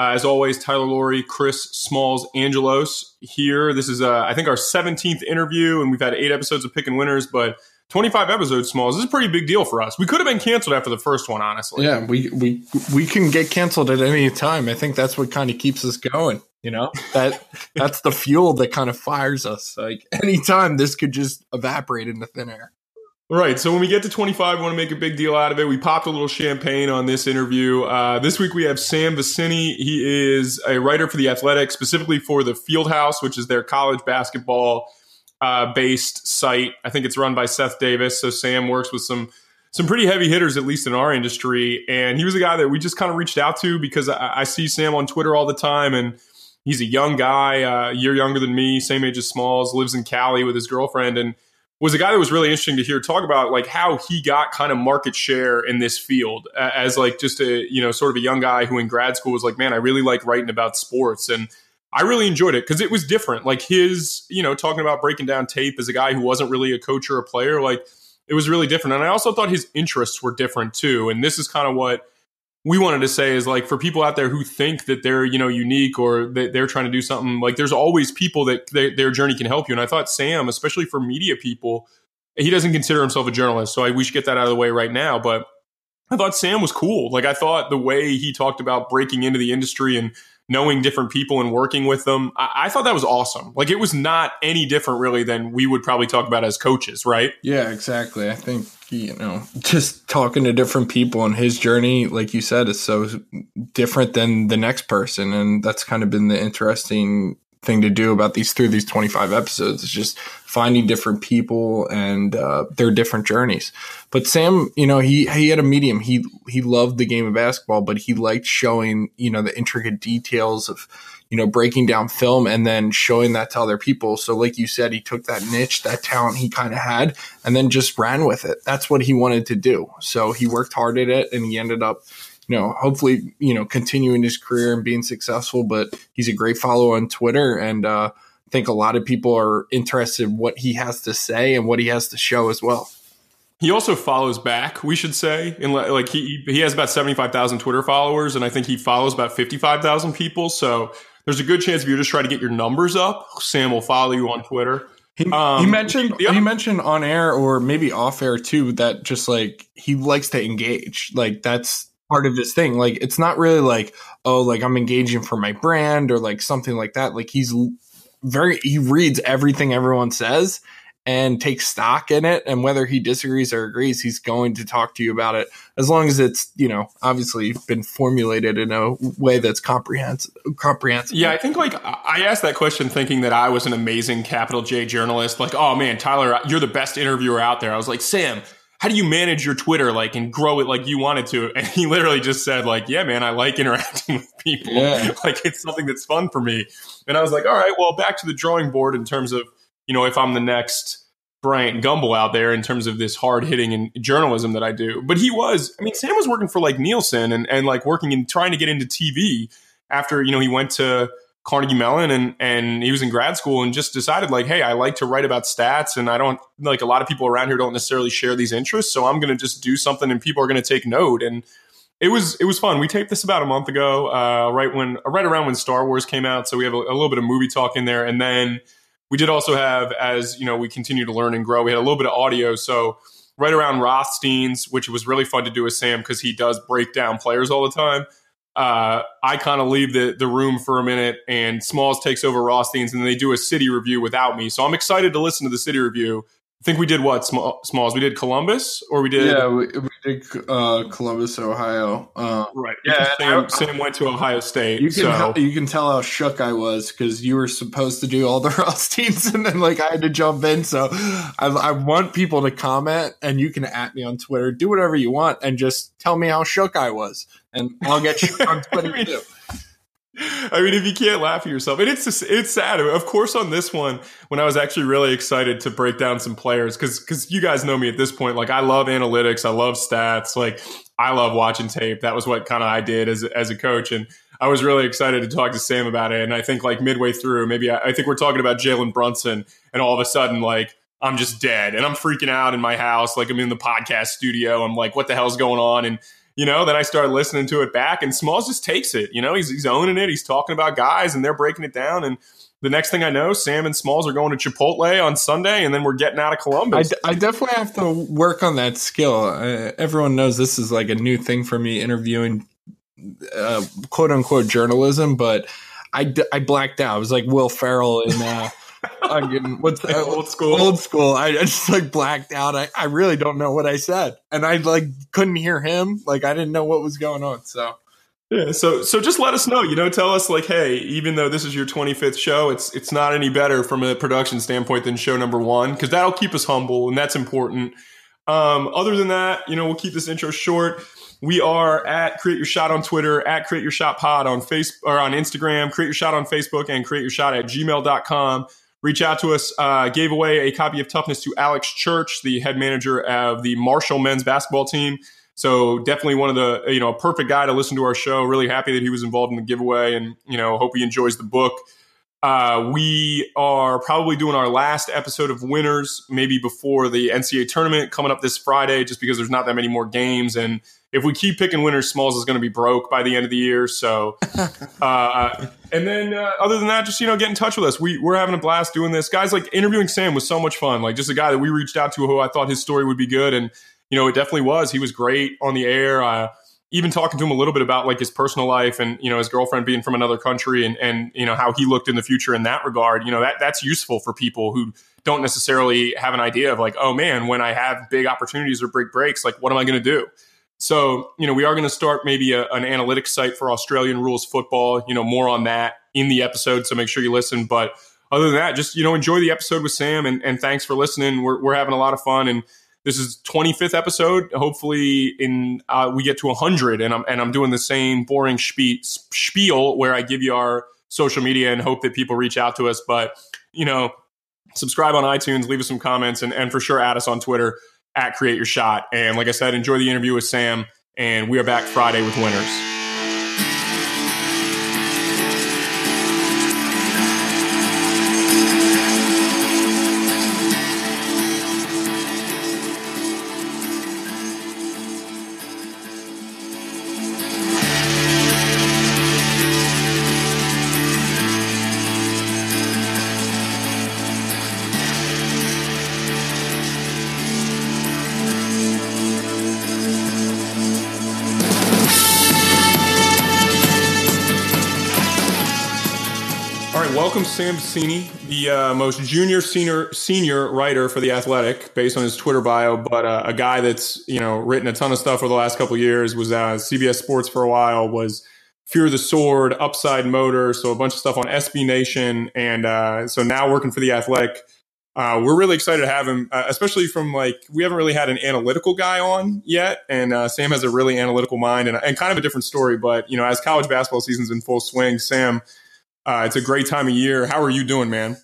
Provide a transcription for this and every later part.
Uh, as always, Tyler Laurie, Chris Smalls, Angelos here. This is, uh, I think, our 17th interview, and we've had eight episodes of picking winners, but 25 episodes, Smalls. This is a pretty big deal for us. We could have been canceled after the first one, honestly. Yeah, we we we can get canceled at any time. I think that's what kind of keeps us going. You know that that's the fuel that kind of fires us. Like anytime, this could just evaporate into thin air. Right. So when we get to 25, we want to make a big deal out of it. We popped a little champagne on this interview. Uh, this week we have Sam Vecenie. He is a writer for The Athletic, specifically for the Fieldhouse, which is their college basketball uh, based site. I think it's run by Seth Davis. So Sam works with some some pretty heavy hitters, at least in our industry. And he was a guy that we just kind of reached out to because I, I see Sam on Twitter all the time and he's a young guy, uh, a year younger than me, same age as Smalls, lives in Cali with his girlfriend. And was a guy that was really interesting to hear talk about like how he got kind of market share in this field as like just a you know sort of a young guy who in grad school was like man i really like writing about sports and i really enjoyed it because it was different. Like his you know talking about breaking down tape as a guy who wasn't really a coach or a player like it was really different. And i also thought his interests were different too and this is kind of what we wanted to say is like for people out there who think that they're you know unique or that they're trying to do something like there's always people that they, their journey can help you. And i thought sam especially for media people he doesn't consider himself a journalist so I, we should get that out of the way right now but i thought sam was cool. Like i thought the way he talked about breaking into the industry and knowing different people and working with them I, I thought that was awesome. Like it was not any different really than we would probably talk about as coaches right? Yeah, exactly. I think you know, just talking to different people and his journey, like you said, is so different than the next person, and that's kind of been the interesting thing to do about these through these 25 episodes is just finding different people and uh, their different journeys. But sam you know he he had a medium. He he loved the game of basketball but he liked showing you know the intricate details of you know breaking down film and then showing that to other people so like you said he took that niche that talent he kind of had and then just ran with it that's what he wanted to do so he worked hard at it and he ended up you know, hopefully, you know, continuing his career and being successful. But he's a great follow on Twitter, and uh, I think a lot of people are interested in what he has to say and what he has to show as well. He also follows back, we should say. And like he he has about 75,000 Twitter followers and I think he follows about 55,000 people. So there's a good chance if you're just trying to get your numbers up, Sam will follow you on Twitter. He, Um, he mentioned he mentioned on air or maybe off air too that just like he likes to engage. Like that's part of his thing. Like it's not really like oh like I'm engaging for my brand or like something like that. Like he's very he reads everything everyone says and take stock in it and whether he disagrees or agrees he's going to talk to you about it as long as it's you know obviously been formulated in a way that's comprehensive comprehensive Yeah, I think like I asked that question thinking that I was an amazing capital J journalist. Like, oh man, Tyler, you're the best interviewer out there. I was like, Sam, how do you manage your Twitter like and grow it like you wanted to? And he literally just said like, yeah, man, I like interacting with people. Yeah. like it's something that's fun for me. And I was like, all right, well, back to the drawing board in terms of you know if I'm the next Bryant Gumbel out there in terms of this hard hitting and journalism that I do. But he was, I mean, Sam was working for like Nielsen and, and like working and trying to get into TV after, you know, he went to Carnegie Mellon and, and he was in grad school and just decided like, hey, I like to write about stats and I don't like a lot of people around here don't necessarily share these interests. So I'm going to just do something and people are going to take note. And it was it was fun. We taped this about a month ago, uh, right when right around when Star Wars came out. So we have a, a little bit of movie talk in there, and then we did also have, as you know, we continue to learn and grow. We had a little bit of audio, so right around Rothstein's, which was really fun to do with Sam because he does break down players all the time. Uh, I kind of leave the the room for a minute, and Smalls takes over Rothstein's, and they do a city review without me. So I'm excited to listen to the city review. I think we did what Sm- Smalls? We did Columbus, or we did Yeah, we, we did uh, Columbus, Ohio. Uh, right? Yeah, Sam, I- Sam went to Ohio State. you can so. tell, you can tell how shook I was because you were supposed to do all the Rothsteins, and then like I had to jump in. So I, I want people to comment, and you can at me on Twitter, do whatever you want, and just tell me how shook I was, and I'll get you on Twitter too. I mean, if you can't laugh at yourself, and it's just, it's sad. Of course, on this one, when I was actually really excited to break down some players, because because you guys know me at this point, like I love analytics, I love stats, like I love watching tape. That was what kind of I did as as a coach, and I was really excited to talk to Sam about it. And I think like midway through, maybe I, I think we're talking about Jalen Brunson, and all of a sudden, like I'm just dead, and I'm freaking out in my house, like I'm in the podcast studio. I'm like, what the hell's going on? And you know, then I started listening to it back, and Smalls just takes it. You know, he's he's owning it. He's talking about guys, and they're breaking it down. And the next thing I know, Sam and Smalls are going to Chipotle on Sunday, and then we're getting out of Columbus. I, definitely have to work on that skill. Uh, everyone knows this is like a new thing for me, interviewing uh, quote unquote journalism, but I, I blacked out. I was like Will Ferrell in. Uh, I'm getting what's that? old school. Old school. I, I, just like blacked out. I, I really don't know what I said, and I like couldn't hear him. Like I didn't know what was going on. So yeah. So so just let us know. You know, tell us like, hey, even though this is your 25th show, it's it's not any better from a production standpoint than show number one because that'll keep us humble and that's important. Um, other than that, you know, we'll keep this intro short. We are at Create Your Shot on Twitter, at Create Your Shot Pod on Facebook or on Instagram, Create Your Shot on Facebook, and Create Your Shot at gmail.com reach out to us. Uh, gave away a copy of Toughness to Alex Church, the head manager of the Marshall men's basketball team. So definitely one of the you know a perfect guy to listen to our show. Really happy that he was involved in the giveaway, and you know hope he enjoys the book. Uh, we are probably doing our last episode of winners maybe before the NCAA tournament coming up this Friday, just because there's not that many more games and if we keep picking winners, Smalls is going to be broke by the end of the year. So, uh, and then uh, other than that, just you know, get in touch with us. We we're having a blast doing this, guys. Like interviewing Sam was so much fun. Like just a guy that we reached out to who I thought his story would be good, and you know, it definitely was. He was great on the air. Uh, even talking to him a little bit about like his personal life and you know his girlfriend being from another country and and you know how he looked in the future in that regard. You know that that's useful for people who don't necessarily have an idea of like, oh man, when I have big opportunities or big breaks, like what am I going to do? So, you know, we are going to start maybe a, an analytics site for Australian rules football, you know, more on that in the episode. So make sure you listen. But other than that, just, you know, enjoy the episode with Sam and, and thanks for listening. We're, we're having a lot of fun. And this is 25th episode. Hopefully in, uh, we get to 100 and I'm, and I'm doing the same boring spiel where I give you our social media and hope that people reach out to us. But, you know, subscribe on iTunes, leave us some comments and, and for sure add us on Twitter at Create Your Shot. And like I said, enjoy the interview with Sam. And we are back Friday with winners. Welcome Sam Vecenie, the uh, most junior senior senior writer for the Athletic, based on his Twitter bio, but uh, a guy that's you know written a ton of stuff over the last couple years. Was uh, CBS Sports for a while. Was Fear the Sword, Upside Motor, so a bunch of stuff on SB Nation, and uh, so now working for the Athletic. Uh, we're really excited to have him, uh, especially from like we haven't really had an analytical guy on yet, and Sam has a really analytical mind and, and kind of a different story. But you know, as college basketball season's in full swing, Sam uh, it's a great time of year. How are you doing, man?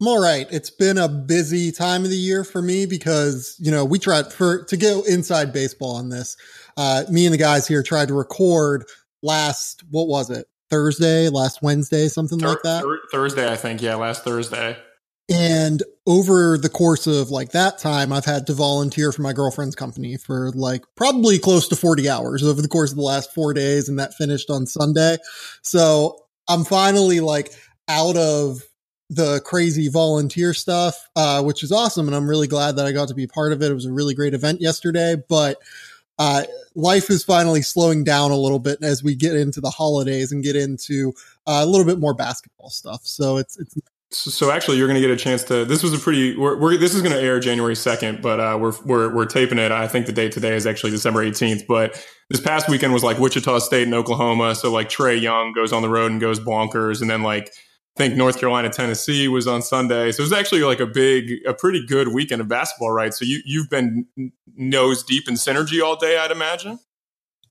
I'm all right. It's been a busy time of the year for me because, you know, we tried for to go inside baseball on this. Uh, me and the guys here tried to record last, what was it? Thursday, last Wednesday, something Thur- like that. Thur- Thursday, I think. Yeah, last Thursday. And over the course of like that time, I've had to volunteer for my girlfriend's company for like probably close to 40 hours over the course of the last four days. And that finished on Sunday. So I'm finally like out of the crazy volunteer stuff, uh, which is awesome. And I'm really glad that I got to be part of it. It was a really great event yesterday, but uh, life is finally slowing down a little bit as we get into the holidays and get into uh, a little bit more basketball stuff. So it's, it's, so actually, you're going to get a chance to. This was a pretty. We're, we're this is going to air January second, but uh, we're we're we're taping it. I think the date today is actually December 18th. But this past weekend was like Wichita State and Oklahoma. So like Trae Young goes on the road and goes bonkers, and then like I think North Carolina Tennessee was on Sunday. So it was actually like a big, a pretty good weekend of basketball, right? So you you've been nose deep in synergy all day, I'd imagine.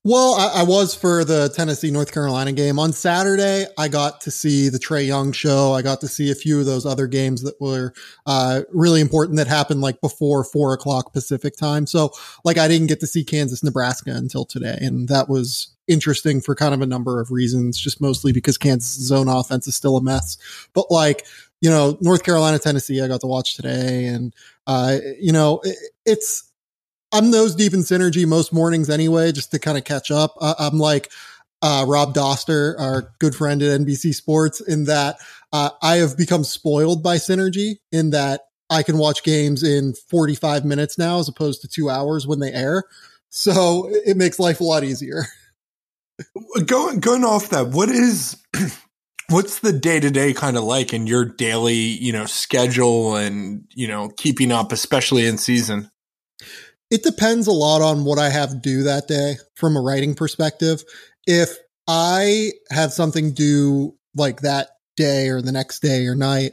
Well, I, I, was for the Tennessee North Carolina game on Saturday. I got to see the Trae Young show. I got to see a few of those other games that were uh, really important that happened like before four o'clock Pacific time. So, like, I didn't get to see Kansas Nebraska until today, and that was interesting for kind of a number of reasons. Just mostly because Kansas' zone offense is still a mess, but like you know, North Carolina, Tennessee, I got to watch today, and uh, you know, it, it's I'm nose deep in synergy most mornings anyway, just to kind of catch up. I, I'm like uh, Rob Dauster, our good friend at NBC Sports, in that uh, I have become spoiled by synergy in that I can watch games in 45 minutes now as opposed to two hours when they air. So it makes life a lot easier. Going going off that, what is what's the day to day kind of like in your daily, you know, schedule and you know keeping up, especially in season? It depends a lot on what I have to do that day from a writing perspective. If I have something due like that day or the next day or night,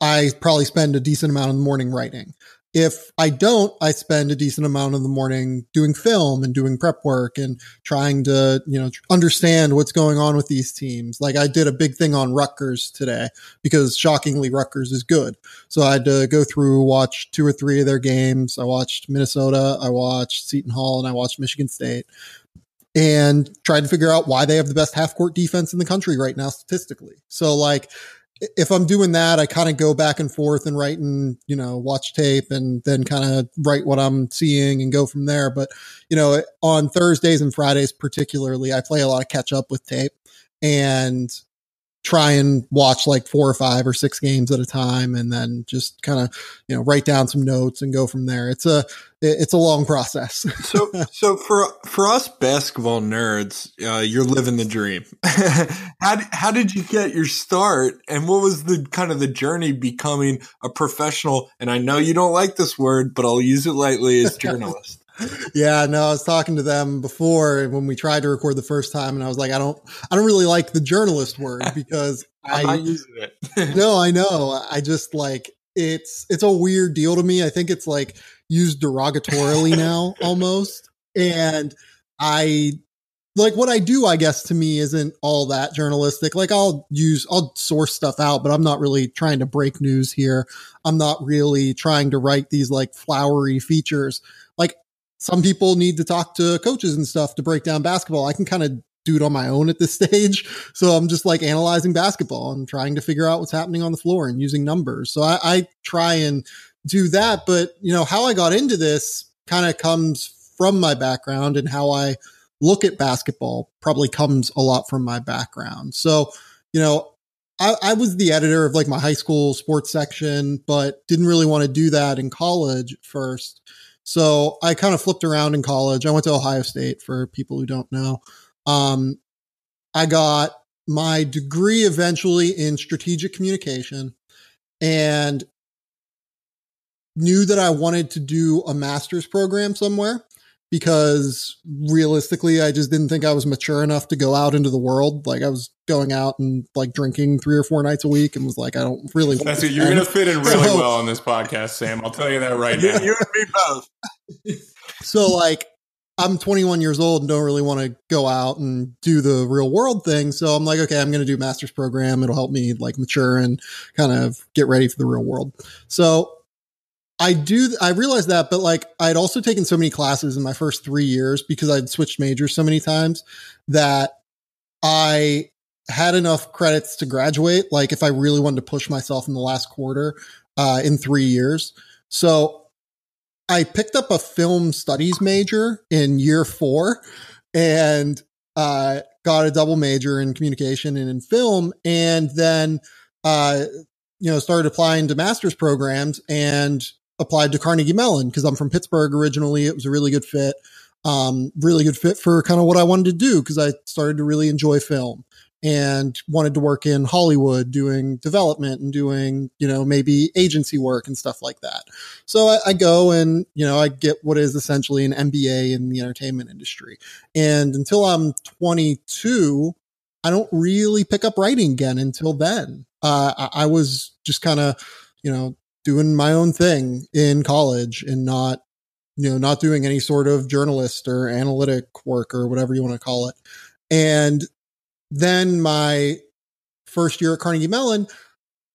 I probably spend a decent amount of the morning writing. If I don't, I spend a decent amount of the morning doing film and doing prep work and trying to, you know, understand what's going on with these teams. Like I did a big thing on Rutgers today because shockingly Rutgers is good. So I had to go through, watch two or three of their games. I watched Minnesota, I watched Seton Hall, and I watched Michigan State and tried to figure out why they have the best half court defense in the country right now statistically. So like if I'm doing that, I kind of go back and forth and write and, you know, watch tape and then kind of write what I'm seeing and go from there. But, you know, on Thursdays and Fridays, particularly, I play a lot of catch up with tape and try and watch like four or five or six games at a time and then just kind of you know write down some notes and go from there. It's a it's a long process. So so for for us basketball nerds uh, you're living the dream. How, how did you get your start and what was the kind of the journey becoming a professional and i know you don't like this word but i'll use it lightly as journalist yeah, no, I was talking to them before when we tried to record the first time, and I was like, I don't, I don't really like the journalist word because I'm I, not using it. no, I know. I just like it's it's a weird deal to me. I think it's like used derogatorily now almost, and I like what I do, I guess to me isn't all that journalistic. Like I'll use, I'll source stuff out, but I'm not really trying to break news here. I'm not really trying to write these like flowery features. Like some people need to talk to coaches and stuff to break down basketball. I can kind of do it on my own at this stage. So I'm just like analyzing basketball and trying to figure out what's happening on the floor and using numbers. So I, I try and do that. But, you know, how I got into this kind of comes from my background and how I look at basketball probably comes a lot from my background. So, you know, I, I was the editor of like my high school sports section, but didn't really want to do that in college first. So I kind of flipped around in college. I went to Ohio State for people who don't know. Um, I got my degree eventually in strategic communication and knew that I wanted to do a master's program somewhere because realistically, I just didn't think I was mature enough to go out into the world. Like I was going out and like drinking three or four nights a week, and was like, I don't really. That's it. You're going to fit in really so, well on this podcast, Sam. I'll tell you that right now. you and me both. so like. I'm 21 years old and don't really want to go out and do the real world thing. So I'm like, okay, I'm going to do master's program. It'll help me like mature and kind of get ready for the real world. So I do. I realized that, but like I'd also taken so many classes in my first three years because I'd switched majors so many times that I had enough credits to graduate. Like if I really wanted to push myself in the last quarter uh, in three years, so I picked up a film studies major in year four and uh, got a double major in communication and in film, and then uh, you know started applying to master's programs and applied to Carnegie Mellon because I'm from Pittsburgh originally. It was a really good fit. Um, really good fit for kind of what I wanted to do because I started to really enjoy film and wanted to work in Hollywood doing development and doing, you know, maybe agency work and stuff like that. So I, I, go and, you know, I get what is essentially an MBA in the entertainment industry. And until I'm 22, I don't really pick up writing again until then. Uh, I, I was just kind of, you know, doing my own thing in college and not you know, not doing any sort of journalist or analytic work or whatever you want to call it. And then my first year at Carnegie Mellon,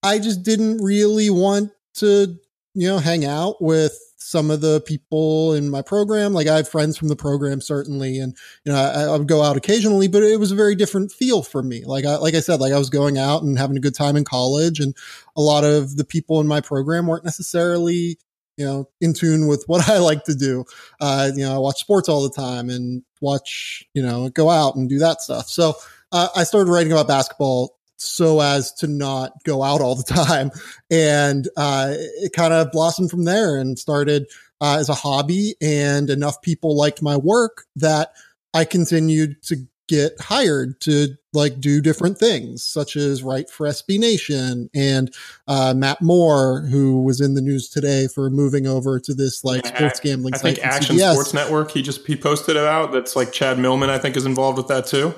I just didn't really want to, you know, hang out with some of the people in my program. Like I have friends from the program, certainly, and you know I, I, would go out occasionally, but it was a very different feel for me. Like I like I said, like I was going out and having a good time in college, and a lot of the people in my program weren't necessarily you know in tune with what I like to do. Uh, you know, I watch sports all the time and watch you know go out and do that stuff. So uh, I started writing about basketball so as to not go out all the time. And uh, it kind of blossomed from there and started uh, as a hobby. And enough people liked my work that I continued to get hired to like do different things, such as write for SB Nation and uh, Matt Moore, who was in the news today for moving over to this like sports gambling. I think Action CBS. Sports Network. He just he posted it out. That's like Chad Millman. I think is involved with that too.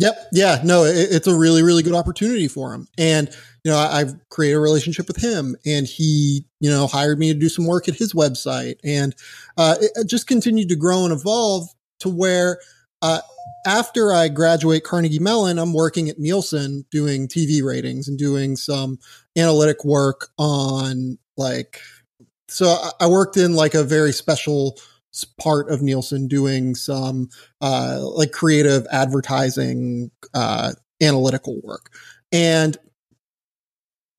Yep. Yeah. No, it, it's a really, really good opportunity for him. And, you know, I, have created a relationship with him and he, you know, hired me to do some work at his website and, uh, it just continued to grow and evolve to where, uh, after I graduate Carnegie Mellon, I'm working at Nielsen doing TV ratings and doing some analytic work on like, so I worked in like a very special part of Nielsen doing some uh, like creative advertising uh, analytical work. And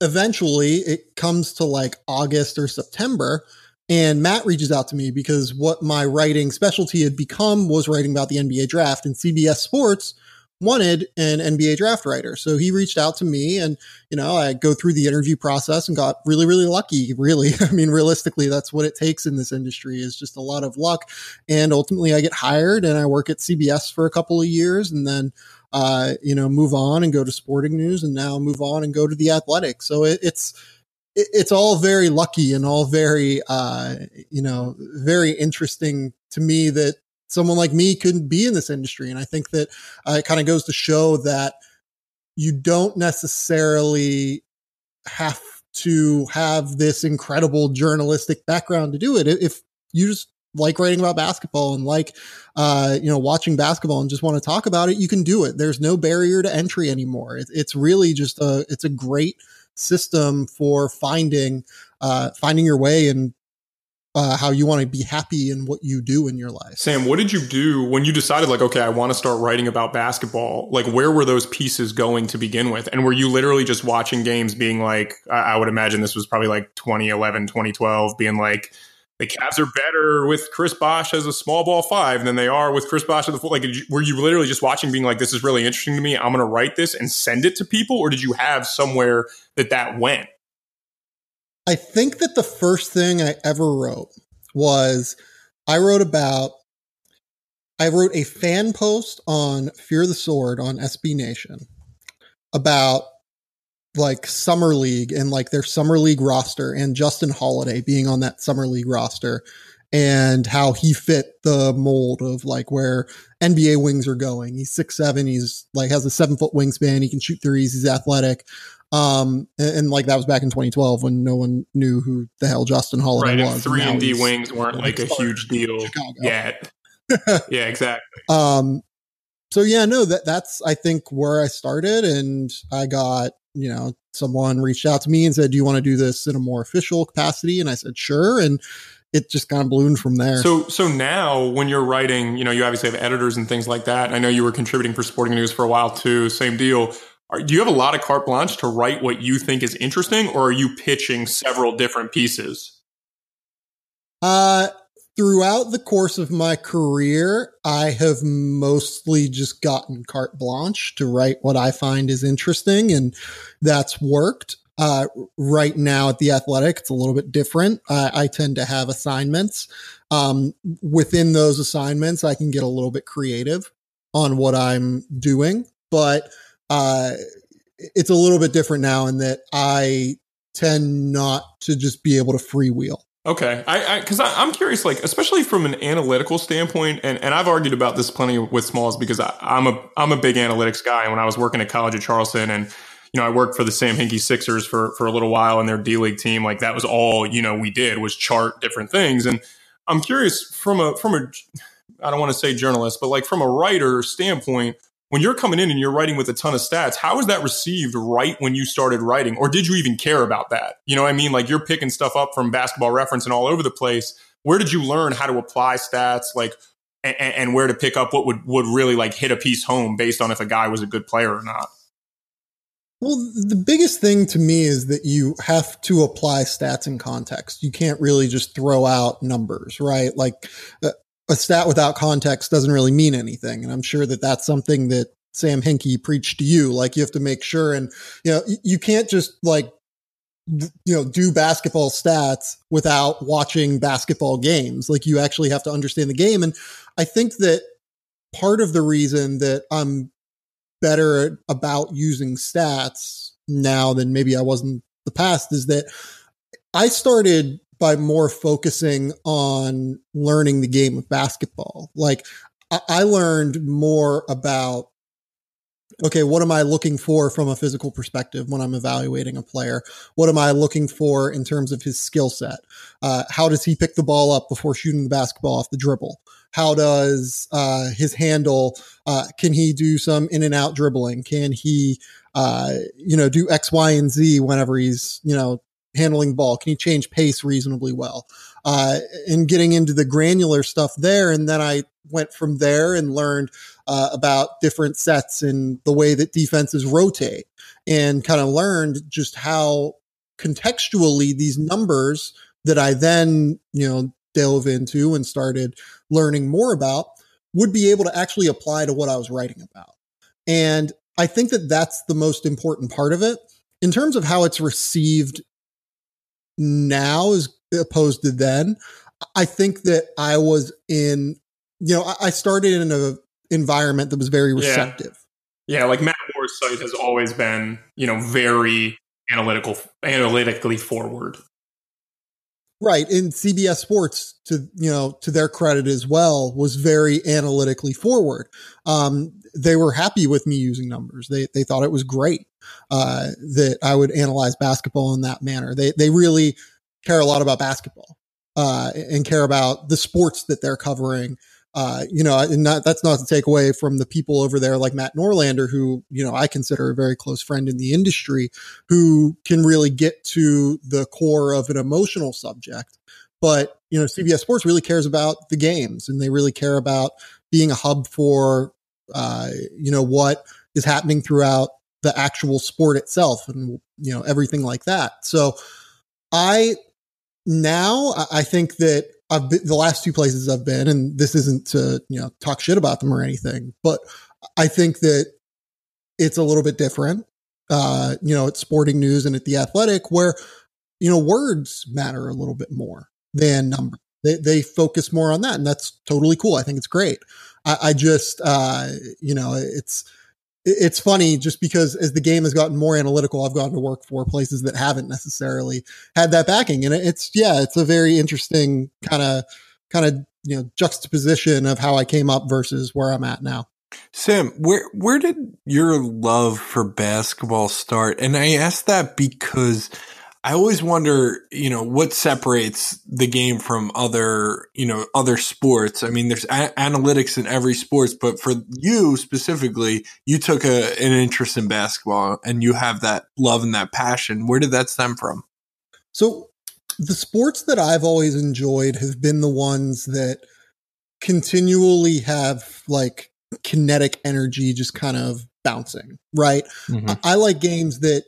eventually it comes to like August or September. And Matt reaches out to me because what my writing specialty had become was writing about the NBA draft and CBS Sports wanted an NBA draft writer. So he reached out to me and, you know, I go through the interview process and got really, really lucky. Really. I mean, realistically, that's what it takes in this industry is just a lot of luck. And ultimately I get hired and I work at CBS for a couple of years and then, uh, you know, move on and go to sporting news and now move on and go to the athletic. So it, it's, it's all very lucky and all very, uh, you know, very interesting to me that someone like me couldn't be in this industry. And I think that uh, it kind of goes to show that you don't necessarily have to have this incredible journalistic background to do it. If you just like writing about basketball and like, uh, you know, watching basketball and just want to talk about it, you can do it. There's no barrier to entry anymore. It, it's really just a, it's a great system for finding, uh, finding your way and uh, how you want to be happy in what you do in your life. Sam, what did you do when you decided, like, okay, I want to start writing about basketball? Like, where were those pieces going to begin with? And were you literally just watching games being like, I, I would imagine this was probably like 2011, 2012, being like, the Cavs are better with Chris Bosh as a small ball five than they are with Chris Bosh at the full. Like, you, were you literally just watching, being like, "This is really interesting to me. I'm going to write this and send it to people," or did you have somewhere that that went? I think that the first thing I ever wrote was I wrote about I wrote a fan post on Fear the Sword on SB Nation about like summer league and like their summer league roster and Justin Holiday being on that summer league roster and how he fit the mold of like where NBA wings are going. He's six seven. He's like has a seven foot wingspan. He can shoot threes. He's athletic. Um, and, and, like that was back in 2012 when no one knew who the hell Justin Holiday right, was. Three and D wings weren't like a huge deal yet. yeah, exactly. Um, so yeah, no, that that's I think where I started, and I got you know someone reached out to me and said, "Do you want to do this in a more official capacity?" And I said, "Sure." And it just kind of ballooned from there. So, so now when you're writing, you know, you obviously have editors and things like that. I know you were contributing for Sporting News for a while too. Same deal. Are, do you have a lot of carte blanche to write what you think is interesting, or are you pitching several different pieces? Uh, throughout the course of my career, I have mostly just gotten carte blanche to write what I find is interesting, and that's worked. Uh, right now at the athletic, it's a little bit different. I tend to have assignments. Um, within those assignments, I can get a little bit creative on what I'm doing, but uh, it's a little bit different now in that I tend not to just be able to freewheel. Okay, I because I, am curious, like especially from an analytical standpoint, and, and I've argued about this plenty with Smalls because I, I'm a I'm a big analytics guy. And when I was working at college at Charleston, and you know, I worked for the Sam Hinkie Sixers for for a little while in their D League team. Like that was all you know we did was chart different things. And I'm curious from a from a I don't want to say journalist, but like from a writer standpoint, when you're coming in and you're writing with a ton of stats, how was that received right when you started writing? Or did you even care about that? You know what I mean? Like you're picking stuff up from basketball reference and all over the place. Where did you learn how to apply stats? Like and, and where to pick up what would, would really like hit a piece home based on if a guy was a good player or not? Well, the biggest thing to me is that you have to apply stats in context. You can't really just throw out numbers, right? Like uh, a stat without context doesn't really mean anything. And I'm sure that that's something that Sam Hinkie preached to you. Like you have to make sure, and you know, you can't just like you know do basketball stats without watching basketball games like you actually have to understand the game and i think that part of the reason that i'm better about using stats now than maybe i was in the past is that i started by more focusing on learning the game of basketball like i learned more about okay, what am I looking for from a physical perspective when I'm evaluating a player? What am I looking for in terms of his skill set? Uh, how does he pick the ball up before shooting the basketball off the dribble? How does uh, his handle? Uh, can he do some in and out dribbling? Can he, uh, you know, do X, Y, and Z whenever he's, you know, handling ball? Can he change pace reasonably well? Uh, and getting into the granular stuff there. And then I went from there and learned uh, about different sets and the way that defenses rotate and kind of learned just how contextually these numbers that I then, you know, dove into and started learning more about would be able to actually apply to what I was writing about. And I think that that's the most important part of it. In terms of how it's received now as opposed to then, I think that I was in, you know, I started in a environment that was very receptive. Yeah, yeah like Matt Moore's site has always been, you know, very analytical, analytically forward. Right. And CBS Sports, to you know, to their credit as well, was very analytically forward. Um, they were happy with me using numbers. They they thought it was great uh, that I would analyze basketball in that manner. They they really care a lot about basketball uh, and care about the sports that they're covering uh, you know, and not, that's not to take away from the people over there like Matt Norlander, who, you know, I consider a very close friend in the industry who can really get to the core of an emotional subject. But, you know, CBS Sports really cares about the games and they really care about being a hub for, uh, you know, what is happening throughout the actual sport itself and, you know, everything like that. So I, now I think that I've been the last two places I've been, and this isn't to you know talk shit about them or anything, but I think that it's a little bit different. Uh, you know, at Sporting News and at the Athletic, where you know words matter a little bit more than numbers. They they focus more on that, and that's totally cool. I think it's great. I, I just uh, you know it's it's funny just because as the game has gotten more analytical, I've gone to work for places that haven't necessarily had that backing. And it's, yeah, it's a very interesting kind of, kind of, you know, juxtaposition of how I came up versus where I'm at now. Sam, where where did your love for basketball start? And I ask that because I always wonder, you know, what separates the game from other, you know, other sports. I mean, there's a- analytics in every sports, but for you specifically, you took a, an interest in basketball and you have that love and that passion. Where did that stem from? So, the sports that I've always enjoyed have been the ones that continually have like kinetic energy just kind of bouncing, right? Mm-hmm. I-, I like games that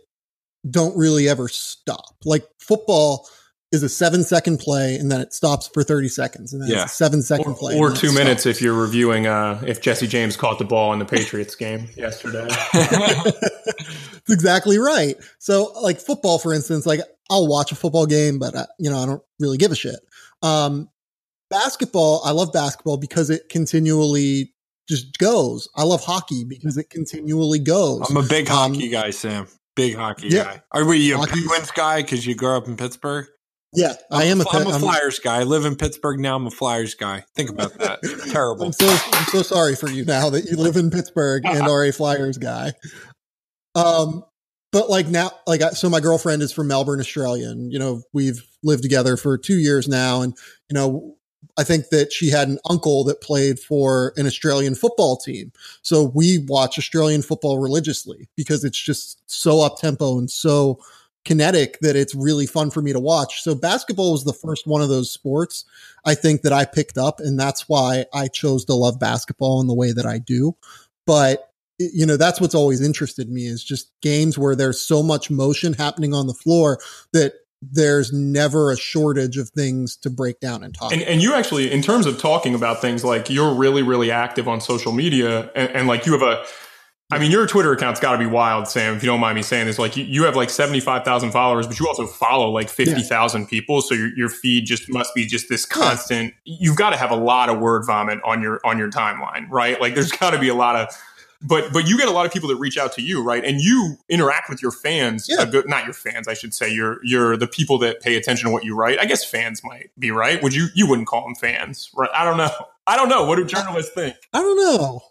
don't really ever stop. Like football is a seven second play and then it stops for 30 seconds and then yeah. seven second or, play. Or two minutes if you're reviewing uh, if Jesse James caught the ball in the Patriots game yesterday. That's exactly right. So like football, for instance, like I'll watch a football game, but I, uh, you know, I don't really give a shit. Um, basketball, I love basketball because it continually just goes. I love hockey because it continually goes. I'm a big um, hockey guy, Sam. Big hockey yeah. guy. Are we a hockey. Penguins guy because you grew up in Pittsburgh? Yeah, I'm I am a, I'm a Flyers I'm, guy. I live in Pittsburgh now. I'm a Flyers guy. Think about that. Terrible. I'm so I'm so sorry for you now that you live in Pittsburgh and are a Flyers guy. Um, but like now, like so, my girlfriend is from Melbourne, Australia, and you know we've lived together for two years now, and you know I think that she had an uncle that played for an Australian football team. So we watch Australian football religiously because it's just so up tempo and so kinetic that it's really fun for me to watch. So basketball was the first one of those sports I think that I picked up. And that's why I chose to love basketball in the way that I do. But you know, that's what's always interested me is just games where there's so much motion happening on the floor that there's never a shortage of things to break down and talk. And, and, you actually, in terms of talking about things, like you're really, really active on social media, and, and like you have a, I mean, your Twitter account's got to be wild, Sam. If you don't mind me saying this, like you, you have like seventy five thousand followers, but you also follow like fifty thousand yeah. people. So your your feed just must be just this constant. Yeah. You've got to have a lot of word vomit on your on your timeline, right? Like there's got to be a lot of but but you get a lot of people that reach out to you, right? And you interact with your fans. Yeah. Good, not your fans, I should say. You're you're the people that pay attention to what you write. I guess fans might be right. Would you you wouldn't call them fans, right? I don't know. I don't know. What do journalists think? I don't know.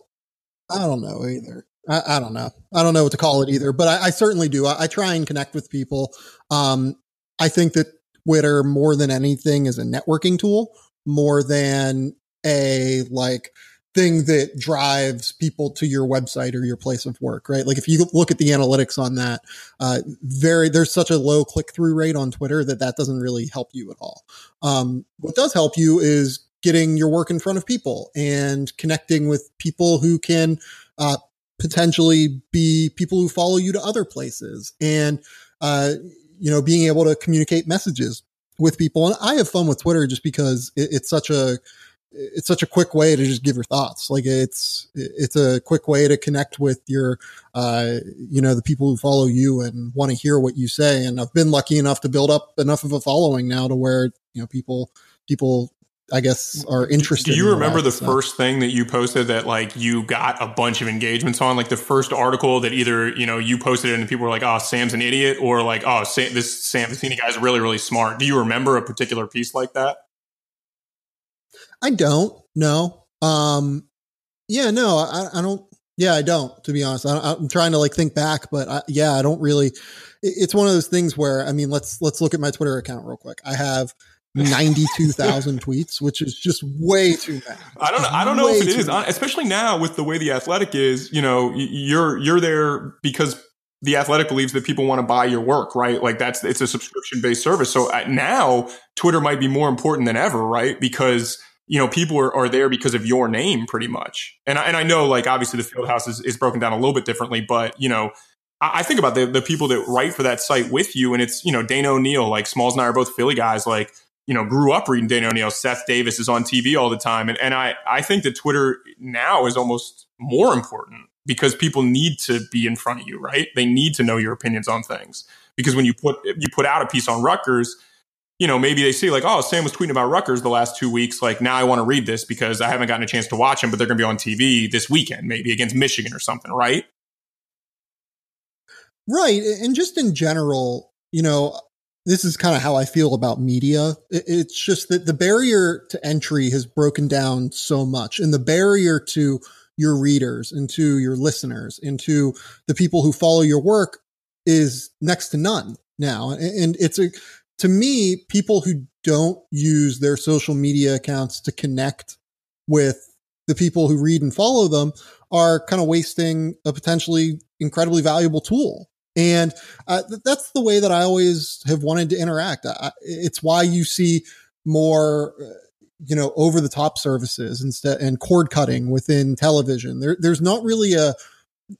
I don't know either. I, I don't know. I don't know what to call it either. But I, I certainly do. I, I, try and connect with people. Um, I think that Twitter more than anything is a networking tool more than a like thing that drives people to your website or your place of work, right? Like if you look at the analytics on that, uh, very, there's such a low click through rate on Twitter that that doesn't really help you at all. Um, what does help you is getting your work in front of people and connecting with people who can, uh, potentially be people who follow you to other places and, uh, you know, being able to communicate messages with people. And I have fun with Twitter just because it, it's such a, it's such a quick way to just give your thoughts. Like it's it's a quick way to connect with your uh you know the people who follow you and want to hear what you say. And I've been lucky enough to build up enough of a following now to where you know people people I guess are interested. Do you remember the first thing that you posted that like you got a bunch of engagements on? Like the first article that either you know you posted it and people were like, "Oh, Sam's an idiot," or like, "Oh, Sam, this Sam guy is really really smart." Do you remember a particular piece like that? I don't. No. Um. Yeah. No. I. I don't. Yeah, I don't. To be honest, I, am trying to like think back, but I, yeah, I don't really. It's one of those things where I mean, let's let's look at my Twitter account real quick. I have 92,000 tweets, which is just way too many. I don't know. I don't know if it is, many. especially now with the way the athletic is, you know, you're, you're there because the athletic believes that people want to buy your work, right? Like that's, it's a subscription based service. So uh, now Twitter might be more important than ever, right? Because you know, people are, are there because of your name pretty much. And I, and I know like obviously the field house is, is broken down a little bit differently, but you know, I, I think about the, the people that write for that site with you and it's, you know, Dana O'Neill, like Smalls and I are both Philly guys, like, you know, grew up reading Dana O'Neill. Seth Davis is on TV all the time. And, and I, I think that Twitter now is almost more important because people need to be in front of you, right? They need to know your opinions on things. Because when you put you put out a piece on Rutgers, you know, maybe they see like, oh, Sam was tweeting about Rutgers the last two weeks. Like now I want to read this because I haven't gotten a chance to watch him, but they're going to be on TV this weekend, maybe against Michigan or something, right? Right. And just in general, you know, this is kind of how I feel about media. It's just that the barrier to entry has broken down so much and the barrier to your readers and to your listeners and to the people who follow your work is next to none now. And it's a, to me, people who don't use their social media accounts to connect with the people who read and follow them are kind of wasting a potentially incredibly valuable tool. And uh, that's the way that I always have wanted to interact. I, it's why you see more, uh, you know, over the top services instead and cord cutting within television. There, there's not really a,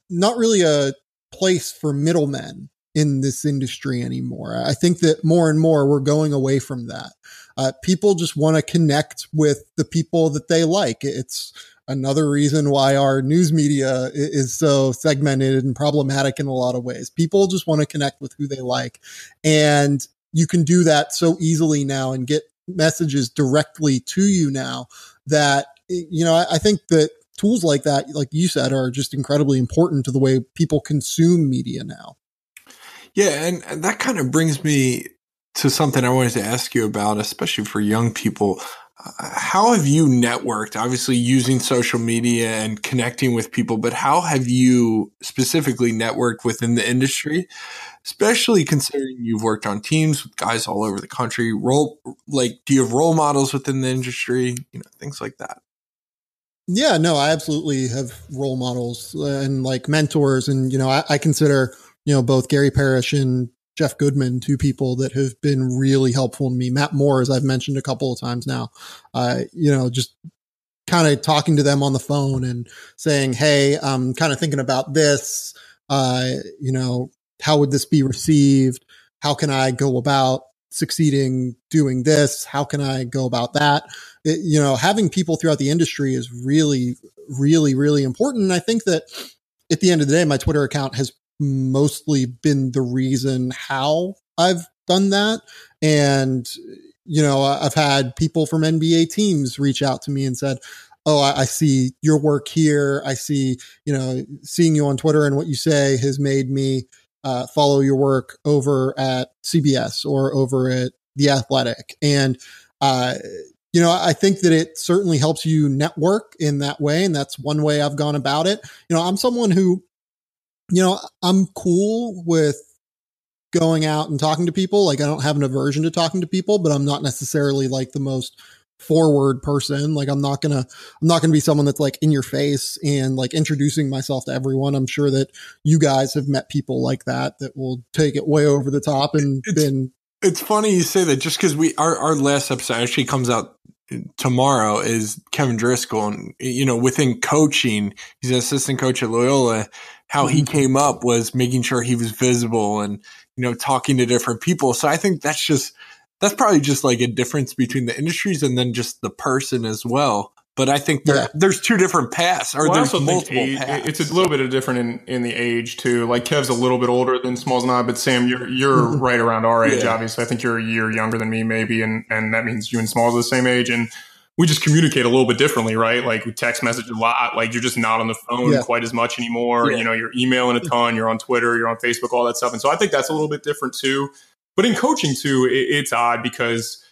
not really a place for middlemen in this industry anymore. I think that more and more we're going away from that. Uh, people just want to connect with the people that they like. It's another reason why our news media is so segmented and problematic in a lot of ways. People just want to connect with who they like. And you can do that so easily now and get messages directly to you now that, you know, I, I think that tools like that, like you said, are just incredibly important to the way people consume media now. Yeah, and, and that kind of brings me to something I wanted to ask you about, especially for young people. Uh, how have you networked? Obviously, using social media and connecting with people, but how have you specifically networked within the industry? Especially considering you've worked on teams with guys all over the country. Role like, do you have role models within the industry? You know, things like that. Yeah, no, I absolutely have role models uh, and like mentors, and you know, I, I consider you know both Gary Parrish and Jeff Goodman, two people that have been really helpful to me. Matt Moore, as I've mentioned a couple of times now, uh, you know, just kind of talking to them on the phone and saying, Hey, I'm kind of thinking about this. Uh, you know, how would this be received? How can I go about succeeding doing this? How can I go about that? It, you know, having people throughout the industry is really, really, really important. And I think that at the end of the day, my Twitter account has mostly been the reason how I've done that. And, you know, I've had people from NBA teams reach out to me and said, Oh, I, I, see your work here. I see, you know, seeing you on Twitter and what you say has made me uh, follow your work over at CBS or over at The Athletic. And, uh, you know, I think that it certainly helps you network in that way. And that's one way I've gone about it. You know, I'm someone who you know, I'm cool with going out and talking to people. Like I don't have an aversion to talking to people, but I'm not necessarily like the most forward person. Like I'm not gonna, I'm not gonna be someone that's like in your face and like introducing myself to everyone. I'm sure that you guys have met people like that that will take it way over the top and it's, been. It's funny you say that just because we our our last episode actually comes out uh, tomorrow is Kevin Driscoll, and you know within coaching, he's an assistant coach at Loyola how he mm-hmm. came up was making sure he was visible and you know talking to different people so i think that's just that's probably just like a difference between the industries and then just the person as well but I think there, yeah. there's two different paths, or well, there's multiple age, paths. It's a little bit of different in, in the age too. Like Kev's a little bit older than Smalls and I, but Sam, you're you're mm-hmm. right around our age. Yeah. Obviously, I think you're a year younger than me, maybe, and and that means you and Smalls are the same age. And we just communicate a little bit differently, right? Like we text message a lot. Like you're just not on the phone yeah. quite as much anymore. Yeah. You know, you're emailing a ton, you're on Twitter, you're on Facebook, all that stuff. And so I think that's a little bit different too. But in coaching too, it, it's odd because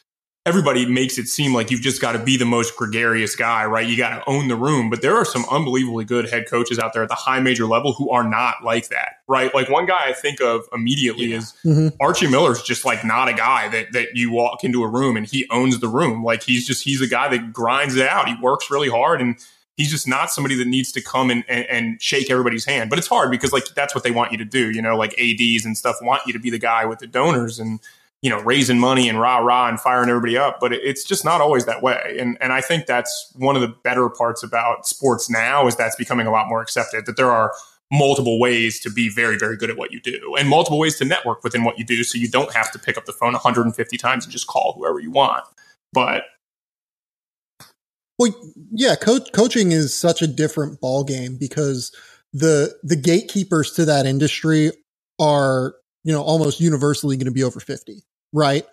everybody makes it seem like you've just got to be the most gregarious guy, right? You got to own the room. But there are some unbelievably good head coaches out there at the high major level who are not like that, right? Like one guy I think of immediately yeah. is mm-hmm. Archie Miller's just like not a guy that that you walk into a room and he owns the room. Like he's just he's a guy that grinds it out. He works really hard and he's just not somebody that needs to come and, and, and, shake everybody's hand. But it's hard because like that's what they want you to do. You know, like ads and stuff want you to be the guy with the donors and you know, raising money and rah rah and firing everybody up. But it's just not always that way. And and I think that's one of the better parts about sports now is that's becoming a lot more accepted. That there are multiple ways to be very very good at what you do and multiple ways to network within what you do so you don't have to pick up the phone 150 times and just call whoever you want but well yeah coach, coaching is such a different ball game because the the gatekeepers to that industry are you know almost universally going to be over 50 right?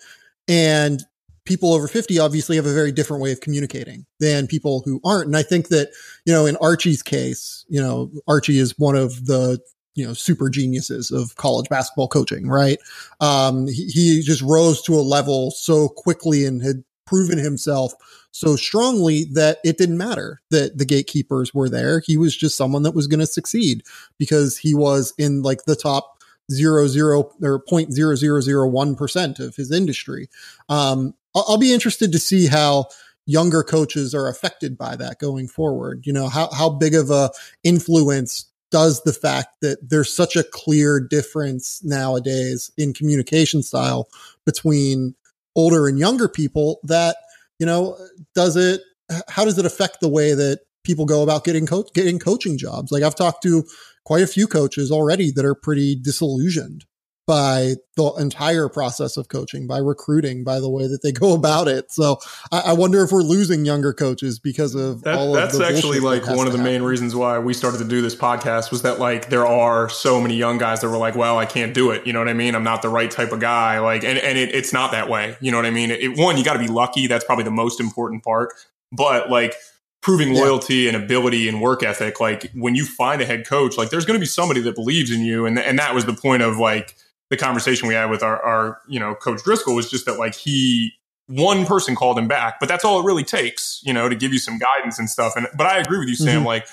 And people over 50 obviously have a very different way of communicating than people who aren't. And I think that, you know, in Archie's case, you know, Archie is one of the, you know, super geniuses of college basketball coaching, right? Um, he, he just rose to a level so quickly and had proven himself so strongly that it didn't matter that the gatekeepers were there. He was just someone that was going to succeed because he was in like the top zero zero or point zero zero zero one percent of his industry. Um, I'll, I'll, be interested to see how younger coaches are affected by that going forward. You know, how how big of a influence does the fact that there's such a clear difference nowadays in communication style between older and younger people that you know does it how does it affect the way that people go about getting getting coaching jobs like i've talked to quite a few coaches already that are pretty disillusioned by the entire process of coaching, by recruiting, by the way that they go about it. So I, I wonder if we're losing younger coaches because of all of that, all That's actually like one of the main reasons why we started to do this podcast was that like there are so many young guys that were like, well, I can't do it. You know what I mean? I'm not the right type of guy. Like, and, and it, it's not that way. You know what I mean? It, one, you got to be lucky. That's probably the most important part. But like, proving loyalty yeah. and ability and work ethic like when you find a head coach like there's going to be somebody that believes in you and and that was the point of like the conversation we had with our our you know coach Driscoll was just that like he one person called him back, but that's all it really takes, you know, to give you some guidance and stuff. And but I agree with you, Sam. Mm-hmm. Like,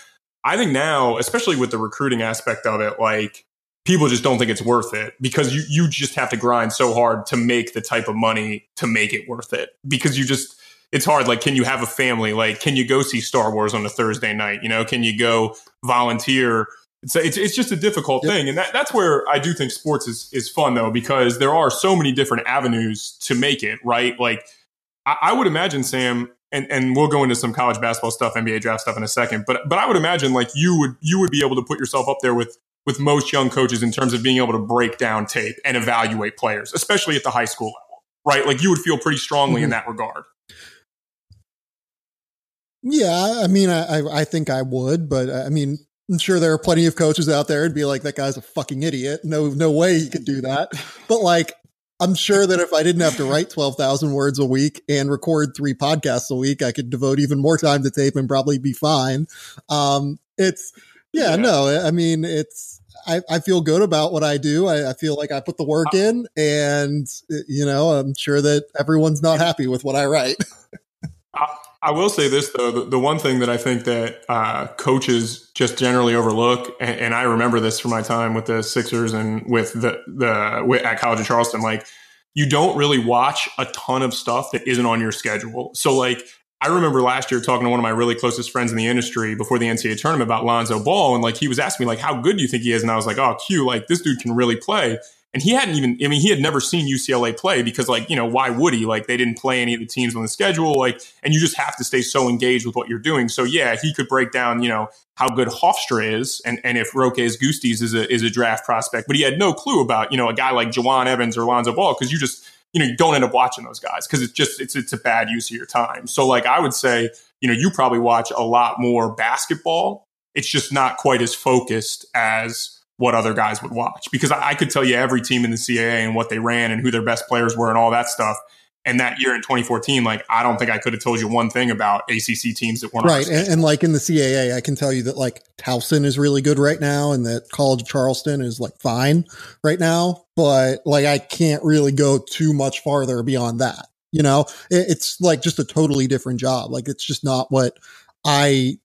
I think now, especially with the recruiting aspect of it, like people just don't think it's worth it because you you just have to grind so hard to make the type of money to make it worth it because you just it's hard like can you have a family like can you go see Star Wars on a Thursday night you know can you go volunteer it's it's, it's just a difficult yep. thing and that, that's where I do think sports is is fun though because there are so many different avenues to make it right like I, I would imagine Sam and, and we'll go into some college basketball stuff, NBA draft stuff in a second. But but I would imagine like you would you would be able to put yourself up there with with most young coaches in terms of being able to break down tape and evaluate players, especially at the high school level, right? Like you would feel pretty strongly mm-hmm. in that regard. Yeah, I mean, I I think I would, but I mean, I'm sure there are plenty of coaches out there and be like, that guy's a fucking idiot. No, no way he could do that. But like, I'm sure that if I didn't have to write 12,000 words a week and record three podcasts a week, I could devote even more time to tape and probably be fine. Um, it's, yeah, yeah, no, I mean, it's, I, I feel good about what I do. I, I, feel like I put the work uh, in, and you know, I'm sure that everyone's not happy with what I write. I, will say this though: the, the, one thing that I think that uh, coaches just generally overlook, and, and, I remember this from my time with the Sixers and with the the at College of Charleston, like you don't really watch a ton of stuff that isn't on your schedule. So like I remember last year talking to one of my really closest friends in the industry before the NCAA tournament about Lonzo Ball, and like he was asking me like, "How good do you think he is?" And I was like, "Oh, Q, like this dude can really play." And he hadn't even, I mean, he had never seen UCLA play because, like, you know, why would he? Like, they didn't play any of the teams on the schedule. Like, and you just have to stay so engaged with what you're doing. So, yeah, he could break down, you know, how good Hofstra is and, and if Rokas Gustys is a, is a draft prospect. But he had no clue about, you know, a guy like Jawun Evans or Lonzo Ball because you just, you know, you don't end up watching those guys because it's just it's it's a bad use of your time. So like I would say, you know, you probably watch a lot more basketball. It's just not quite as focused as what other guys would watch because I, I could tell you every team in the CAA and what they ran and who their best players were and all that stuff. And that year in 2014, like I don't think I could have told you one thing about ACC teams that weren't right. And, and, like in the CAA, I can tell you that like Towson is really good right now, and that College of Charleston is like fine right now. But like I can't really go too much farther beyond that. You know, it, it's like just a totally different job. Like it's just not what I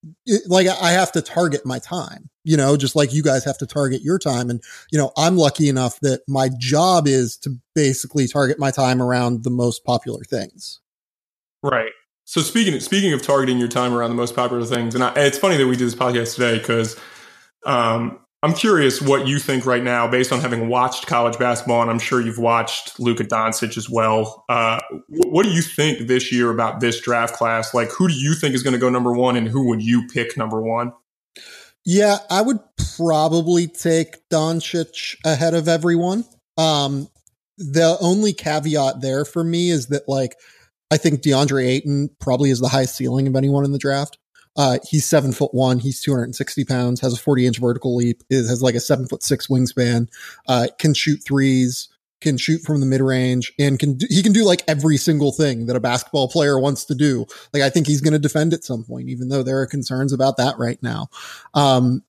like I have to target my time, you know, just like you guys have to target your time. And, you know, I'm lucky enough that my job is to basically target my time around the most popular things. Right. So speaking speaking of targeting your time around the most popular things, and I, it's funny that we did this podcast today because um, I'm curious what you think right now, based on having watched college basketball, and I'm sure you've watched Luka Doncic as well. Uh, what do you think this year about this draft class? Like, who do you think is going to go number one, and who would you pick number one? Yeah, I would probably take Doncic ahead of everyone. Um, the only caveat there for me is that, like, I think DeAndre Ayton probably is the highest ceiling of anyone in the draft. Uh, he's seven foot one. He's 260 pounds, has a 40 inch vertical leap, is, has like a seven foot six wingspan, uh, can shoot threes, can shoot from the mid range, and can do, he can do like every single thing that a basketball player wants to do. Like I think he's going to defend at some point, even though there are concerns about that right now. Um,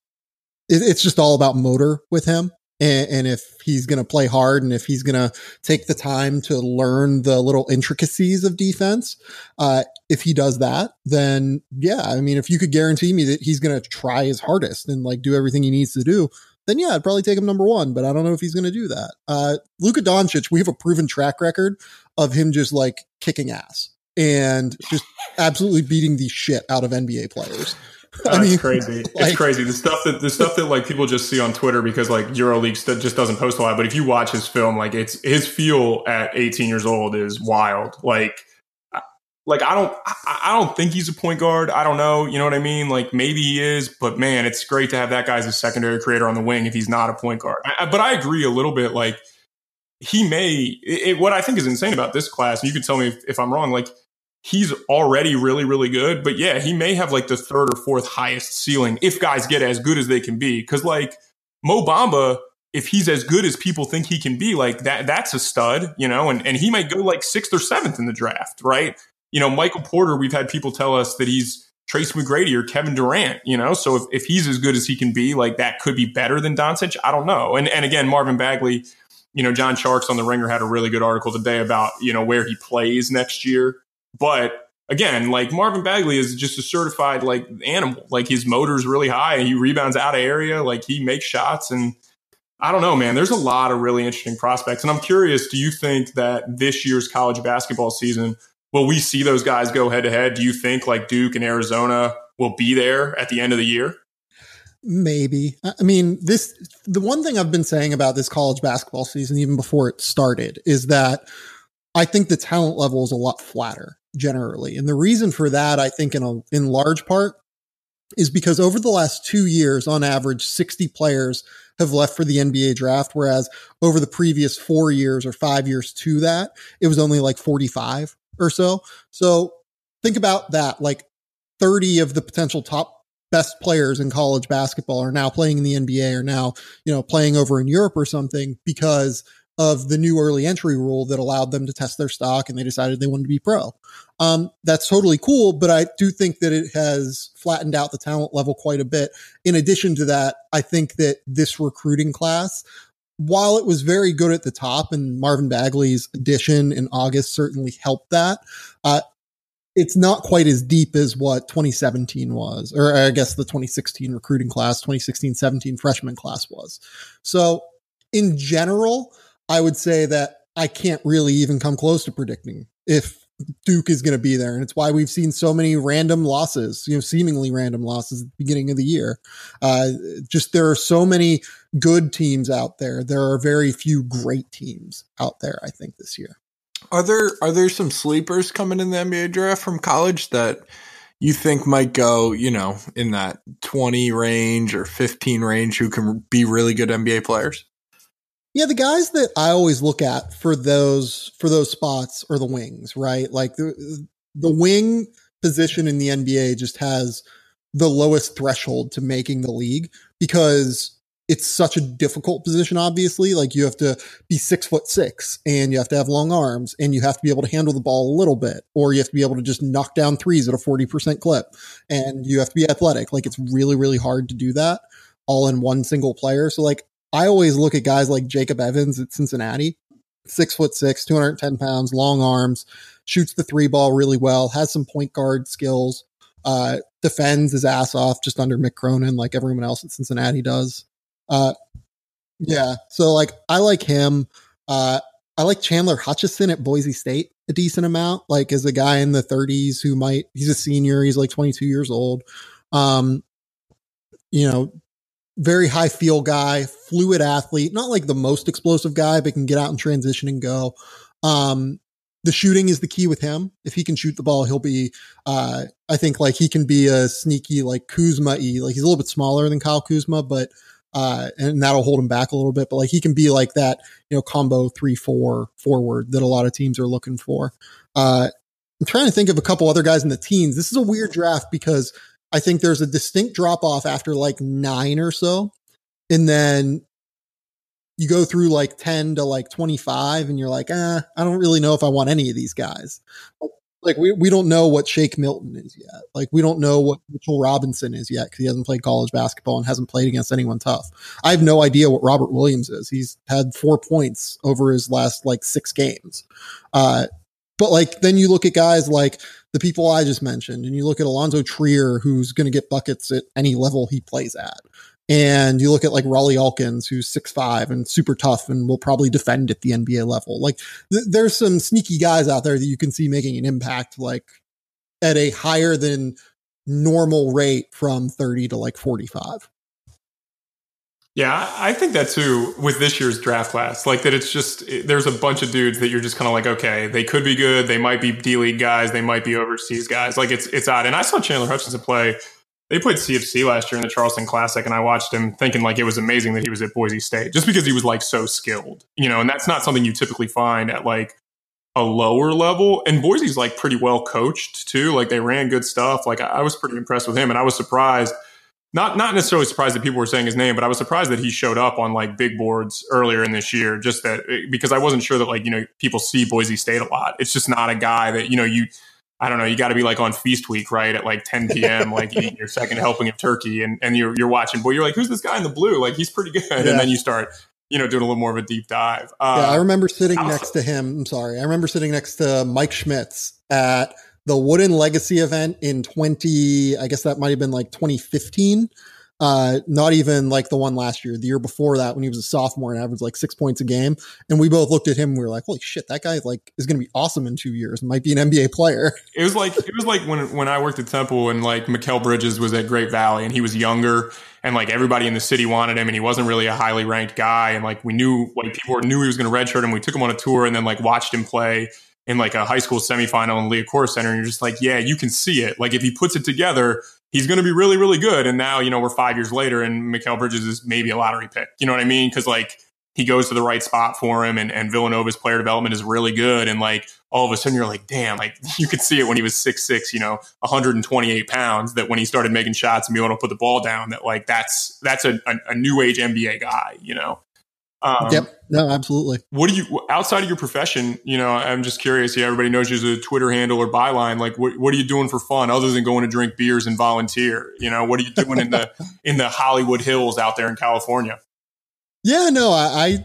it, it's just all about motor with him and, and if he's going to play hard and if he's going to take the time to learn the little intricacies of defense, uh, if he does that, then yeah, I mean, if you could guarantee me that he's going to try his hardest and like do everything he needs to do, then yeah, I'd probably take him number one, but I don't know if he's going to do that. Uh, Luka Doncic, we have a proven track record of him just like kicking ass and just absolutely beating the shit out of NBA players. I mean, it's crazy. Like, it's crazy. The stuff that the stuff that like people just see on Twitter because like EuroLeague st- just doesn't post a lot. But if you watch his film, like it's his feel at 18 years old is wild. Like, like I don't, I don't think he's a point guard. I don't know. You know what I mean? Like maybe he is, but man, it's great to have that guy as a secondary creator on the wing if he's not a point guard. I, but I agree a little bit. Like he may. It, what I think is insane about this class, and you can tell me if, if I'm wrong. Like he's already really, really good. But yeah, he may have like the third or fourth highest ceiling if guys get as good as they can be. Cause like Mo Bamba, if he's as good as people think he can be, like that, that's a stud, you know, and, and he might go like sixth or seventh in the draft, right? You know, Michael Porter, we've had people tell us that he's Tracy McGrady or Kevin Durant, you know, so if, if he's as good as he can be, like that could be better than Doncic. I don't know. And, and again, Marvin Bagley, you know, John Tjarks on the Ringer had a really good article today about you know where he plays next year. But again, like Marvin Bagley is just a certified like animal. Like his motor's really high and he rebounds out of area. Like he makes shots and I don't know, man. There's a lot of really interesting prospects. And I'm curious, do you think that this year's college basketball season, will we see those guys go head to head? Do you think like Duke and Arizona will be there at the end of the year? Maybe. I mean, this, the one thing I've been saying about this college basketball season, even before it started, is that I think the talent level is a lot flatter generally. And the reason for that, I think in a, in large part is because over the last two years, on average, 60 players have left for the NBA draft, whereas over the previous four years or five years to that, it was only like 45 or so. So think about that. Like 30 of the potential top best players in college basketball are now playing in the NBA or now, you know, playing over in Europe or something because of the new early entry rule that allowed them to test their stock and they decided they wanted to be pro. Um, that's totally cool, but I do think that it has flattened out the talent level quite a bit. In addition to that, I think that this recruiting class, while it was very good at the top and Marvin Bagley's addition in August certainly helped that, uh, it's not quite as deep as what 2017 was, or I guess the 2016 recruiting class, 2016 17 freshman class was. So, in general, I would say that I can't really even come close to predicting if Duke is going to be there. And it's why we've seen so many random losses, you know, seemingly random losses at the beginning of the year. Uh, just there are so many good teams out there. There are very few great teams out there, I think, this year. Are there are there some sleepers coming in the NBA draft from college that you think might go, you know, in that 20 range or 15 range who can be really good NBA players? Yeah, the guys that I always look at for those for those spots are the wings, right? Like the the wing position in the NBA just has the lowest threshold to making the league because it's such a difficult position, obviously. Like you have to be six foot six and you have to have long arms and you have to be able to handle the ball a little bit, or you have to be able to just knock down threes at a 40% clip and you have to be athletic. Like it's really, really hard to do that all in one single player. So like I always look at guys like Jacob Evans at Cincinnati, six foot six, 210 pounds, long arms, shoots the three ball really well, has some point guard skills, uh, defends his ass off just under Mick Cronin, like everyone else at Cincinnati does. Uh, yeah. So like, I like him. Uh, I like Chandler Hutchison at Boise State a decent amount, like as a guy in the 30s who might, he's a senior, he's like 22 years old. Um, you know, very high feel guy, fluid athlete, not like the most explosive guy, but can get out and transition and go. Um, the shooting is the key with him. If he can shoot the ball, he'll be, uh, I think like he can be a sneaky, like Kuzma y. Like he's a little bit smaller than Kyle Kuzma, but, uh, and that'll hold him back a little bit, but like he can be like that, you know, combo three, four forward that a lot of teams are looking for. Uh, I'm trying to think of a couple other guys in the teens. This is a weird draft because I think there's a distinct drop off after like nine or so. And then you go through like 10 to like 25 and you're like, ah, I don't really know if I want any of these guys. Like, we, we don't know what Shake Milton is yet. Like we don't know what Mitchell Robinson is yet because he hasn't played college basketball and hasn't played against anyone tough. I have no idea what Robert Williams is. He's had four points over his last like six games. Uh, but like then you look at guys like the people I just mentioned, and you look at Alonzo Trier, who's going to get buckets at any level he plays at. And you look at like Rawle Alkins, who's six five and super tough and will probably defend at the NBA level. Like th- there's some sneaky guys out there that you can see making an impact like at a higher than normal rate from 30 to like 45. Yeah, I think that too with this year's draft class. Like that it's just there's a bunch of dudes that you're just kind of like, okay, they could be good, they might be D League guys, they might be overseas guys. Like it's it's odd. And I saw Chandler Hutchison play. They played CFC last year in the Charleston Classic, and I watched him thinking like it was amazing that he was at Boise State, just because he was like so skilled, you know. And that's not something you typically find at like a lower level. And Boise's like pretty well coached too. Like they ran good stuff. Like I was pretty impressed with him, and I was surprised not not necessarily surprised that people were saying his name, but I was surprised that he showed up on like big boards earlier in this year. Just that because I wasn't sure that like you know people see Boise State a lot. It's just not a guy that you know you. I don't know. You got to be like on feast week, right? At like 10 p.m., like eating your second helping of turkey, and, and you're you're watching. Boy, you're like, who's this guy in the blue? Like he's pretty good. Yeah. And then you start you know, doing a little more of a deep dive. Uh, yeah, I remember sitting next to him. I'm sorry. I remember sitting next to Mike Schmitz at the Wooden Legacy event in 20, I guess that might have been like 2015. Uh, not even like the one last year, the year before that when he was a sophomore and averaged like six points a game. And we both looked at him and we were like, holy shit, that guy like is going to be awesome in two years. Might be an NBA player. It was like, it was like when, when I worked at Temple and like Mikal Bridges was at Great Valley and he was younger and like everybody in the city wanted him and he wasn't really a highly ranked guy. And like we knew, like people knew he was going to redshirt him. We took him on a tour and then like watched him play in like a high school semifinal in Liacouras Center. And you're just like, yeah, you can see it. Like if he puts it together, he's going to be really, really good. And now, you know, we're five years later and Mikal Bridges is maybe a lottery pick. You know what I mean? Cause like he goes to the right spot for him and, and Villanova's player development is really good. And like all of a sudden you're like, damn, like you could see it when he was six, six, you know, 128 pounds that when he started making shots and being able to put the ball down, that like that's, that's a, a, a new age NBA guy, you know? Um, yep. No, absolutely. What do you outside of your profession? You know, I'm just curious. Yeah, everybody knows you as a Twitter handle or byline. Like, what what are you doing for fun other than going to drink beers and volunteer? You know, what are you doing in the in the Hollywood Hills out there in California? Yeah, no, I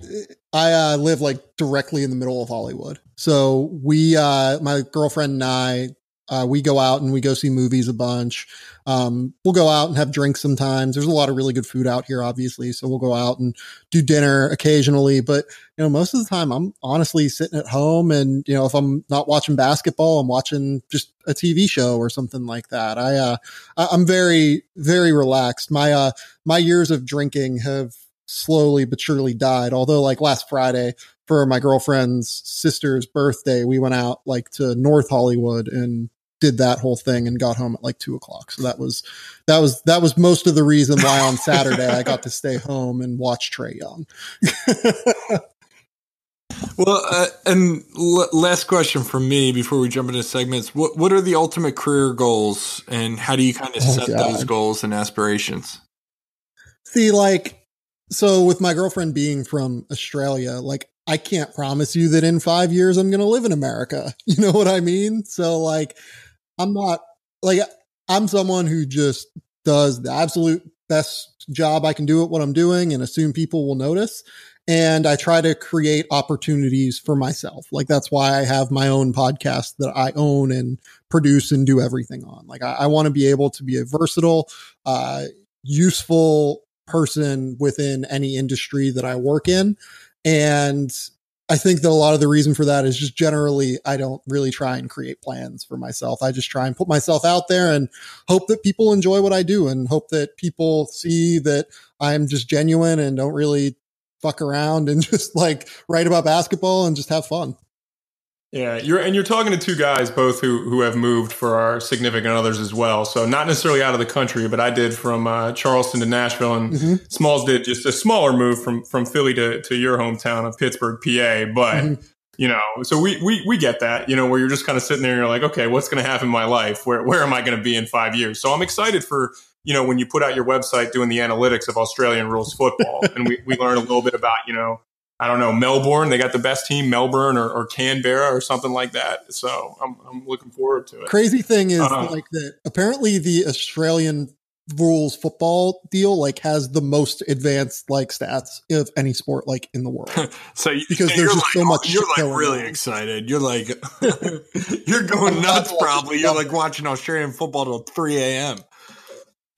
I, I uh, live like directly in the middle of Hollywood. So we, uh, my girlfriend and I, uh, we go out and we go see movies a bunch. Um, we'll go out and have drinks sometimes. There's a lot of really good food out here, obviously. So we'll go out and do dinner occasionally. But, you know, most of the time I'm honestly sitting at home and, you know, if I'm not watching basketball, I'm watching just a TV show or something like that. I, uh, I'm very, very relaxed. My, uh, my years of drinking have slowly but surely died. Although like last Friday for my girlfriend's sister's birthday, we went out like to North Hollywood and did that whole thing and got home at like two o'clock. So that was that was that was most of the reason why on Saturday I got to stay home and watch Trae Young. well, uh, and l- last question from me before we jump into segments: what what are the ultimate career goals, and how do you kind of oh, set God. those goals and aspirations? See, like, so with my girlfriend being from Australia, like I can't promise you that in five years I'm going to live in America. You know what I mean? So like, I'm not like I'm someone who just does the absolute best job I can do at what I'm doing and assume people will notice. And I try to create opportunities for myself. Like that's why I have my own podcast that I own and produce and do everything on. Like I, I want to be able to be a versatile, uh, useful person within any industry that I work in. And I think that a lot of the reason for that is just generally I don't really try and create plans for myself. I just try and put myself out there and hope that people enjoy what I do and hope that people see that I'm just genuine and don't really fuck around and just like write about basketball and just have fun. Yeah, you're and you're talking to two guys both who who have moved for our significant others as well. So not necessarily out of the country, but I did from uh, Charleston to Nashville, and mm-hmm. Smalls did just a smaller move from from Philly to to your hometown of Pittsburgh, PA. But mm-hmm. you know, so we we we get that. You know, where you're just kind of sitting there, and you're like, okay, what's going to happen in my life? Where where am I going to be in five years? So I'm excited for you know when you put out your website doing the analytics of Australian rules football, and we we learn a little bit about you know I don't know, Melbourne. They got the best team, Melbourne or, or Canberra or something like that. So I'm, I'm looking forward to it. Crazy thing is uh, like that. Apparently, the Australian rules football deal like has the most advanced like stats of any sport like in the world. so you, because there's just like, so much. You're like really on. excited. You're like you're going nuts. Probably you're like watching Australian football till 3 a.m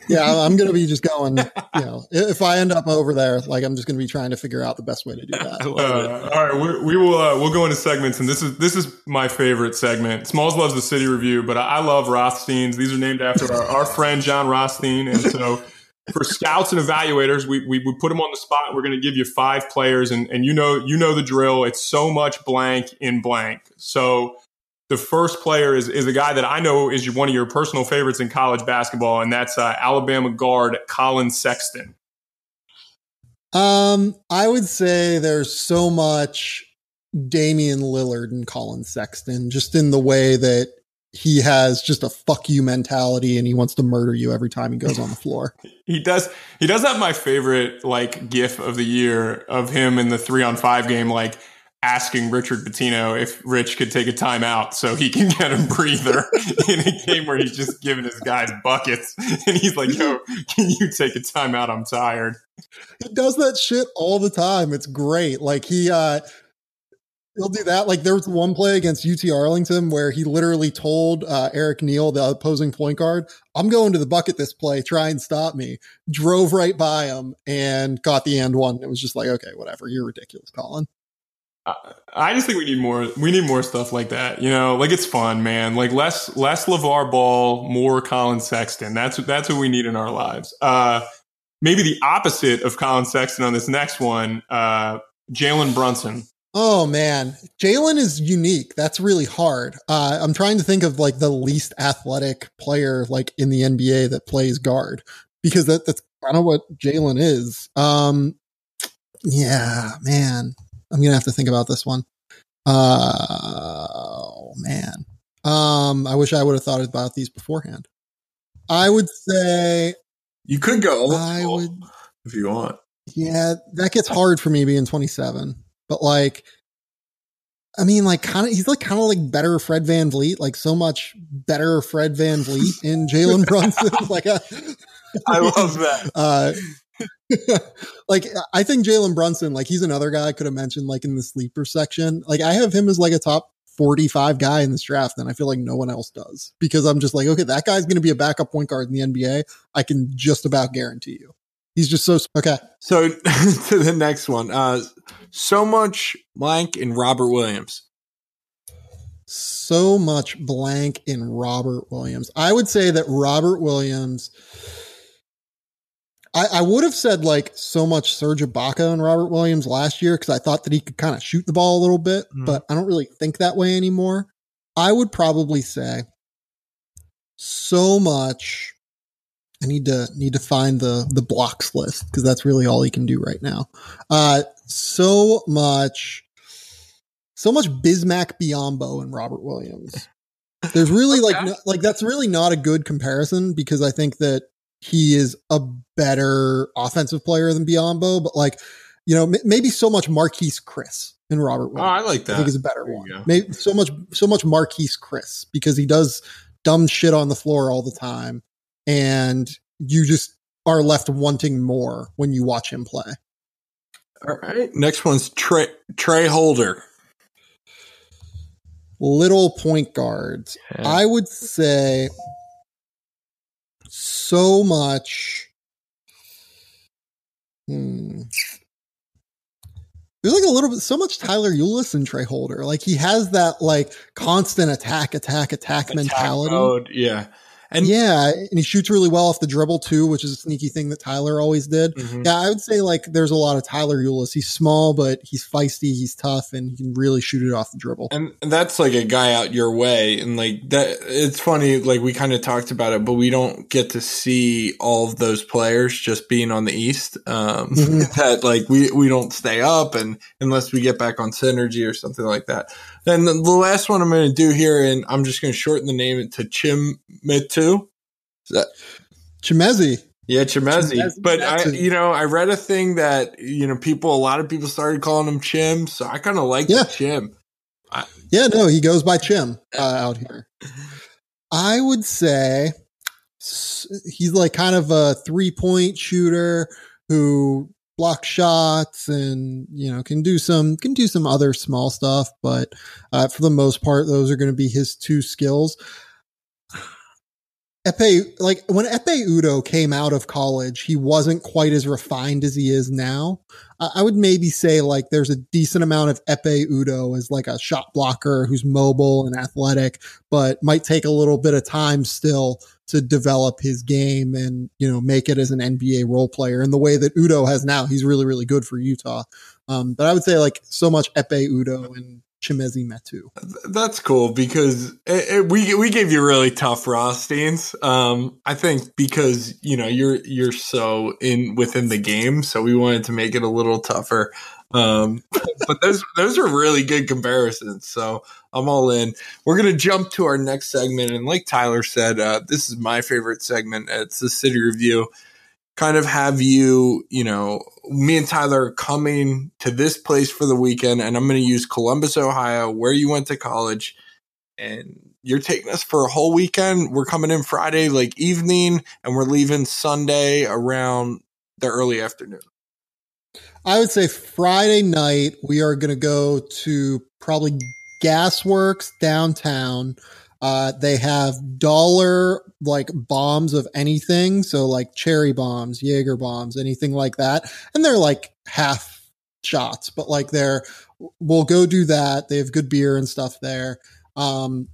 yeah, I'm going to be just going, you know, if I end up over there, like I'm just going to be trying to figure out the best way to do that. Uh, all right, we, we will uh, we'll go into segments, and this is this is my favorite segment. Smalls loves the city review, but I, I love Rothsteins. These are named after our, our friend Jon Rothstein, and so. For scouts and evaluators, we, we, we put them on the spot. We're going to give you five players, and, and you know you know the drill. It's so much blank in blank. So the first player is, is a guy that I know is one of your personal favorites in college basketball, and that's uh, Alabama guard Collin Sexton. Um, I would say there's so much Damian Lillard and Collin Sexton, just in the way that he has just a fuck you mentality and he wants to murder you every time he goes on the floor. he does. He does have my favorite like gif of the year of him in the three on five game, like asking Richard Pitino if Rich could take a timeout so he can get a breather in a game where he's just giving his guys buckets. And he's like, yo, can you take a timeout? I'm tired. He does that shit all the time. It's great. Like he uh he'll do that. Like there was one play against UT Arlington where he literally told uh, Erick Neal, the opposing point guard, "I'm going to the bucket this play. Try and stop me." Drove right by him and got the and one. It was just like, okay, whatever. You're ridiculous, Collin. I just think we need more. We need more stuff like that. You know, like it's fun, man. Like less less LaVar Ball, more Collin Sexton. That's that's what we need in our lives. Uh, maybe the opposite of Collin Sexton on this next one. Uh, Jalen Brunson. Oh man, Jalen is unique. That's really hard. Uh, I'm trying to think of like the least athletic player like in the NBA that plays guard because that, that's kind of what Jalen is. Um, yeah, man. I'm gonna have to think about this one. Uh, oh man. Um, I wish I would have thought about these beforehand. I would say you could go. I would if you want. Yeah, that gets hard for me being 27. But like, I mean, like, kind of, he's like kind of like better Fred Van VanVleet, like so much better Fred Van VanVleet in Jalen Brunson. like, uh, I love that. Uh, like I think Jalen Brunson, like he's another guy I could have mentioned like in the sleeper section. Like I have him as like a top 45 guy in this draft, and I feel like no one else does because I'm just like, okay, that guy's gonna be a backup point guard in the NBA. I can just about guarantee you. He's just so okay. So to the next one. Uh so much blank in Robert Williams. So much blank in Robert Williams. I would say that Robert Williams I, I, would have said like so much Serge Ibaka and Robert Williams last year because I thought that he could kind of shoot the ball a little bit, mm. but I don't really think that way anymore. I would probably say so much. I need to need to find the the blocks list because that's really all he can do right now. Uh, so much, so much Bismack Biyombo and Robert Williams. There's really okay. like no, like that's really not a good comparison because I think that he is a better offensive player than Biyombo, but like, you know, m- maybe so much Marquese Chriss and Robert Williams. Oh, I like that. I think is a better one. Maybe so much, so much Marquese Chriss because he does dumb shit on the floor all the time. And you just are left wanting more when you watch him play. All right. Next one's Tra, Tra Holder. Little point guards. Yeah. I would say so much. Hmm. There's like a little bit, so much Tyler Ulis and Tra Holder. Like he has that like constant attack, attack, attack, attack mentality. Mode, yeah. And yeah, and he shoots really well off the dribble too, which is a sneaky thing that Tyler always did. Mm-hmm. Yeah, I would say like there's a lot of Tyler Ulis. He's small, but he's feisty, he's tough, and he can really shoot it off the dribble. And that's like a guy out your way. And like that, it's funny. Like we kind of talked about it, but we don't get to see all of those players just being on the East. Um, mm-hmm. that like we we don't stay up, and unless we get back on synergy or something like that. Then the, the last one I'm going to do here, and I'm just going to shorten the name to Chim Metu. Is that Chimezie? Yeah, Chimezie. But I, you know, I read a thing that you know people, a lot of people started calling him Chim, so I kind of like yeah. Chim. I, yeah, no, he goes by Chim uh, out here. I would say he's like kind of a three point shooter who block shots and you know can do some can do some other small stuff but uh, for the most part those are going to be his two skills Ekpe, like when Ekpe Udoh came out of college, he wasn't quite as refined as he is now. I, I would maybe say like there's a decent amount of Ekpe Udoh as like a shot blocker who's mobile and athletic, but might take a little bit of time still to develop his game and you know make it as an NBA role player in the way that Udoh has now. He's really really good for Utah. Um, but I would say like so much Ekpe Udoh and Chimezie Metu. That's cool because it, it, we we gave you really tough rostings. Um, I think because you know you're you're so in within the game, so we wanted to make it a little tougher. Um, but those those are really good comparisons. So I'm all in. We're gonna jump to our next segment, and like Tyler said, uh, this is my favorite segment. It's the city review. Kind of have you, you know, me and Tyler coming to this place for the weekend, and I'm going to use Columbus, Ohio, where you went to college, and you're taking us for a whole weekend. We're coming in Friday, like evening, and we're leaving Sunday around the early afternoon. I would say Friday night, we are going to go to probably Gasworks downtown. Uh, they have dollar like bombs of anything. So like cherry bombs, Jaeger bombs, anything like that. And they're like half shots, but like they're, we'll go do that. They have good beer and stuff there. Um,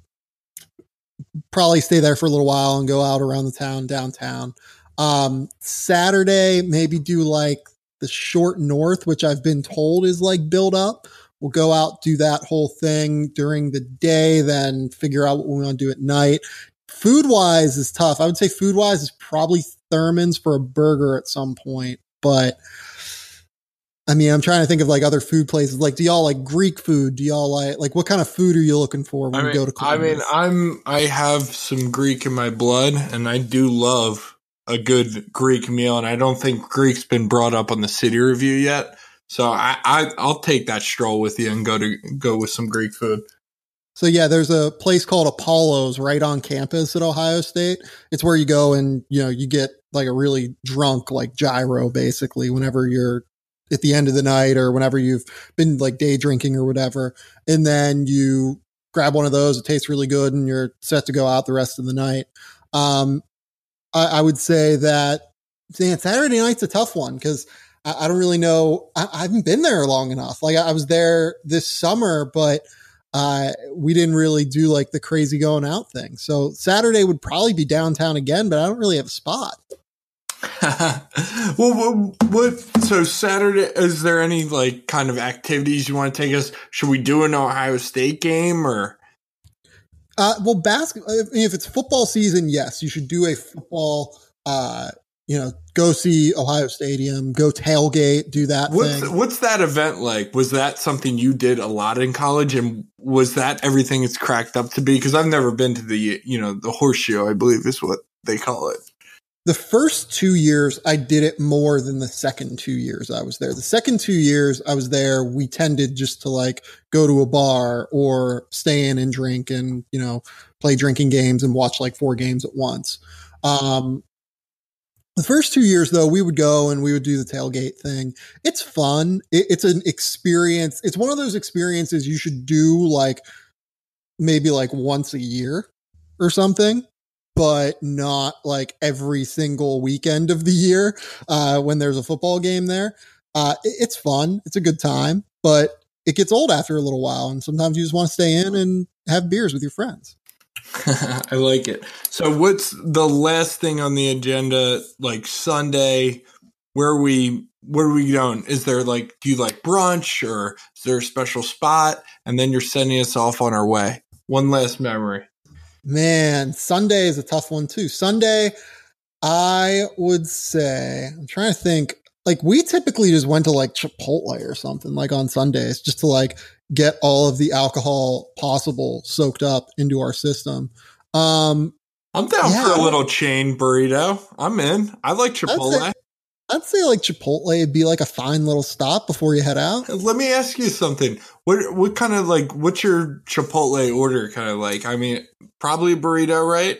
probably stay there for a little while and go out around the town, downtown. Um, Saturday, maybe do like the short north, which I've been told is like built up. We'll go out, do that whole thing during the day, then figure out what we want to do at night. Food wise is tough. I would say food wise is probably Thurman's for a burger at some point, but I mean, I'm trying to think of like other food places. Like, do y'all like Greek food? Do y'all like like what kind of food are you looking for when I mean, you go to? Columbus? I mean, I'm I have some Greek in my blood, and I do love a good Greek meal, and I don't think Greek's been brought up on the city review yet. So I, I I'll take that stroll with you and go to go with some Greek food. So yeah, there's a place called Apollo's right on campus at Ohio State. It's where you go and you know you get like a really drunk like gyro basically whenever you're at the end of the night or whenever you've been like day drinking or whatever, and then you grab one of those. It tastes really good, and you're set to go out the rest of the night. Um, I, I would say that man, Saturday night's a tough one because I, I, don't really know. I, I, haven't been there long enough. Like I, I was there this summer, but uh, we didn't really do like the crazy going out thing. So Saturday would probably be downtown again, but I don't really have a spot. well, what, what, So Saturday, is there any like kind of activities you want to take us? Should we do an Ohio State game or? Uh, well, basketball. If it's football season, yes, you should do a football. Uh, you know, go see Ohio Stadium, go tailgate, do that. What's thing. what's that event like? Was that something you did a lot in college, and was that everything it's cracked up to be? Because I've never been to the you know the horseshoe, I believe is what they call it. The first two years, I did it more than the second two years I was there. The second two years I was there, we tended just to like go to a bar or stay in and drink and, you know, play drinking games and watch like four games at once. Um, the first two years, though, we would go and we would do the tailgate thing. It's fun. It, it's an experience. It's one of those experiences you should do like maybe like once a year or something but not like every single weekend of the year uh, when there's a football game there. Uh, it, it's fun. It's a good time, but it gets old after a little while. And sometimes you just want to stay in and have beers with your friends. I like it. So, what's the last thing on the agenda? Like Sunday, where we where are we going? Is there like do you like brunch or is there a special spot? And then you're sending us off on our way. One last memory. Man, Sunday is a tough one too. Sunday, I would say, I'm trying to think, like we typically just went to like Chipotle or something like on Sundays just to like get all of the alcohol possible soaked up into our system. Um, I'm down yeah, for a little chain burrito. I'm in. I like Chipotle. I'd say like Chipotle would be like a fine little stop before you head out. Let me ask you something. What what kind of like what's your Chipotle order kind of like? I mean, probably burrito, right?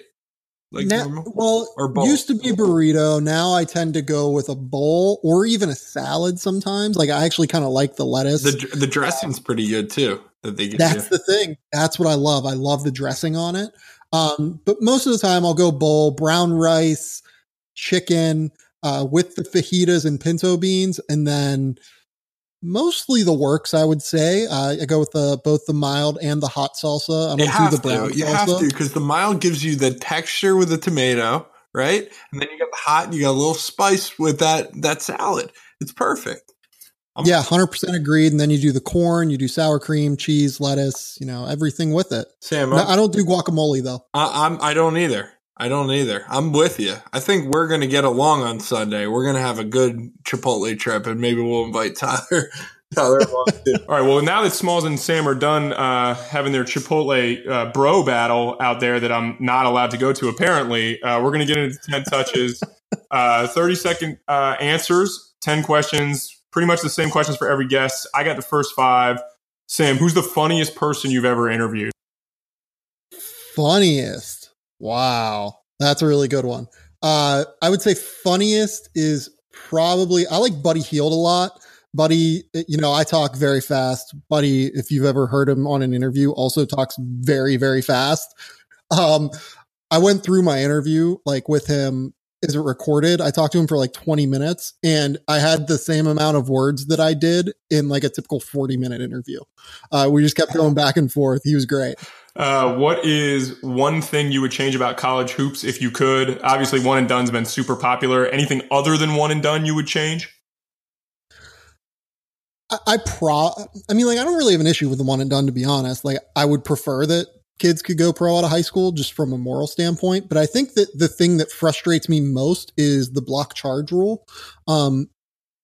Like now, well, or bowl? used to be burrito. Now I tend to go with a bowl or even a salad sometimes. Like I actually kind of like the lettuce. The the dressing's pretty good too. That they That's you. the thing. That's what I love. I love the dressing on it. Um, but most of the time I'll go bowl, brown rice, chicken uh, with the fajitas and pinto beans, and then mostly the works. I would say uh, I go with the both the mild and the hot salsa. I don't you do the brown to. You salsa. have to because the mild gives you the texture with the tomato, right? And then you got the hot. You got a little spice with that that salad. It's perfect. I'm yeah, hundred percent agreed. And then you do the corn, you do sour cream, cheese, lettuce, you know, everything with it. Sam, no, I don't do guacamole though. I, I'm I don't either. I don't either. I'm with you. I think we're going to get along on Sunday. We're going to have a good Chipotle trip, and maybe we'll invite Tyler. Tyler All right. Well, now that Smalls and Sam are done uh, having their Chipotle uh, bro battle out there that I'm not allowed to go to, apparently, uh, we're going to get into 10 touches. uh, 30 second uh, answers, 10 questions, pretty much the same questions for every guest. I got the first five. Sam, who's the funniest person you've ever interviewed? Funniest. Wow. That's a really good one. Uh, I would say funniest is probably, I like Buddy Hield a lot. Buddy, you know, I talk very fast. Buddy, if you've ever heard him on an interview, also talks very, very fast. Um, I went through my interview like with him is it recorded? I talked to him for like 20 minutes and I had the same amount of words that I did in like a typical 40 minute interview. Uh, we just kept going back and forth. He was great. Uh, what is one thing you would change about college hoops if you could? Obviously, one and done's been super popular. Anything other than one and done you would change? I, I pro. I mean, like, I don't really have an issue with the one and done, to be honest. Like, I would prefer that kids could go pro out of high school just from a moral standpoint. But I think that the thing that frustrates me most is the block charge rule. Um,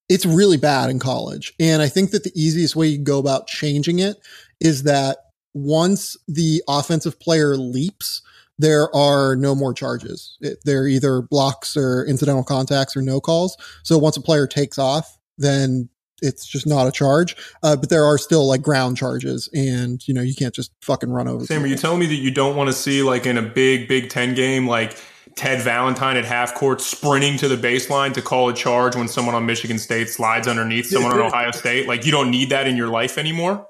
it's really bad in college. And I think that the easiest way you go about changing it is that once the offensive player leaps, there are no more charges. It, they're either blocks or incidental contacts or no calls. So once a player takes off, then it's just not a charge. Uh, but there are still like ground charges, and you know you can't just fucking run over. Sam, are you telling me that you don't want to see like in a big Big Ten game like? Ted Valentine at half court sprinting to the baseline to call a charge when someone on Michigan State slides underneath someone on Ohio State. Like you don't need that in your life anymore.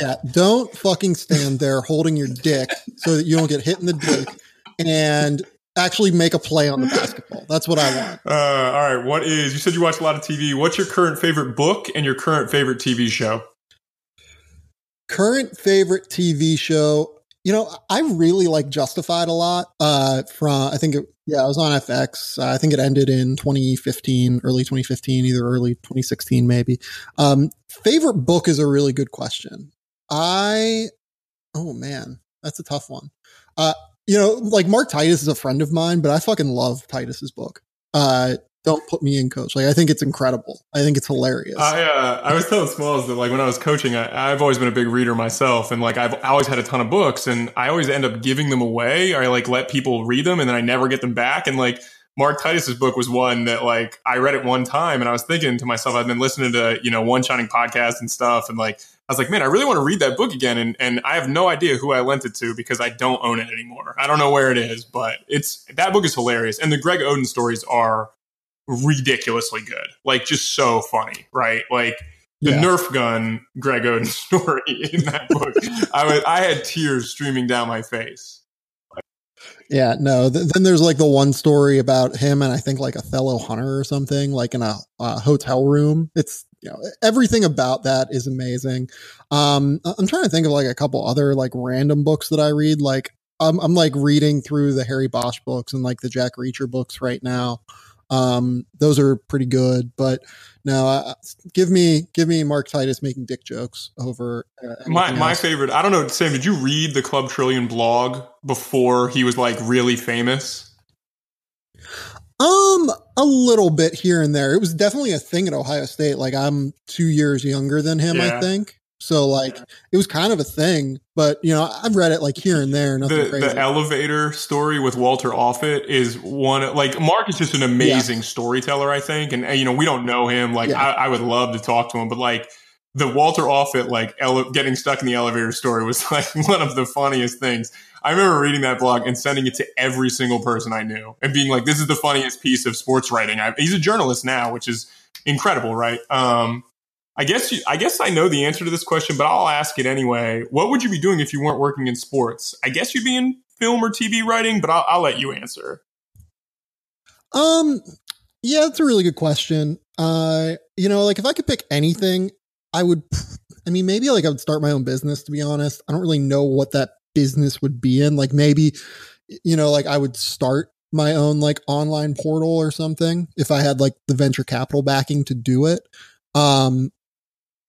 Yeah, don't fucking stand there holding your dick so that you don't get hit in the dick and actually make a play on the basketball. That's what I want. Uh, all right. What is, you said you watch a lot of TV. What's your current favorite book and your current favorite TV show? Current favorite TV show. You know, I really like Justified a lot. Uh, from I think it, yeah, it was on FX. Uh, I think it ended in 2015, early 2015, either early 2016, maybe. Um, favorite book is a really good question. I, oh man, that's a tough one. Uh, you know, like Mark Titus is a friend of mine, but I fucking love Titus's book. Uh, don't put me in coach. Like I think it's incredible. I think it's hilarious. I uh, I was telling Smalls that like when I was coaching, I, have always been a big reader myself, and like I've always had a ton of books, and I always end up giving them away, I like let people read them, and then I never get them back. And like Mark Titus's book was one that like I read it one time, and I was thinking to myself, I've been listening to you know One Shining podcast and stuff, and like I was like, man, I really want to read that book again. And, and I have no idea who I lent it to because I don't own it anymore. I don't know where it is, but it's that book is hilarious. And the Greg Oden stories are ridiculously good. Like just so funny, right? Like the yeah. Nerf gun Greg Oden story in that book. I was, I had tears streaming down my face. Yeah, no. Th- then there's like the one story about him and I think like Othello Hunter or something, like in a, a hotel room. It's you know everything about that is amazing. Um, I'm trying to think of like a couple other like random books that I read. Like I'm I'm like reading through the Harry Bosch books and like the Jack Reacher books right now. Um, those are pretty good, but no, uh, give me give me Mark Titus making dick jokes over uh, my my else. favorite. I don't know, Sam. Did you read the Club Trillion blog before he was like really famous? Um, a little bit here and there. It was definitely a thing at Ohio State. Like I'm two years younger than him, yeah. I think. So like it was kind of a thing, but you know I've read it like here and there. Nothing the, crazy. The elevator story with Walter Offutt is one like Mark is just an amazing yeah. storyteller. I think, and you know we don't know him. Like yeah. I, I, would love to talk to him, but like the Walter Offutt like ele- getting stuck in the elevator story was like one of the funniest things. I remember reading that blog and sending it to every single person I knew and being like, "This is the funniest piece of sports writing." I, he's a journalist now, which is incredible, right? Um, I guess you, I guess I know the answer to this question, but I'll ask it anyway. What would you be doing if you weren't working in sports? I guess you'd be in film or TV writing, but I'll, I'll let you answer. Um, yeah, that's a really good question. Uh, you know, like if I could pick anything, I would. I mean, maybe like I would start my own business. To be honest, I don't really know what that business would be in. Like maybe, you know, like I would start my own like online portal or something if I had like the venture capital backing to do it. Um,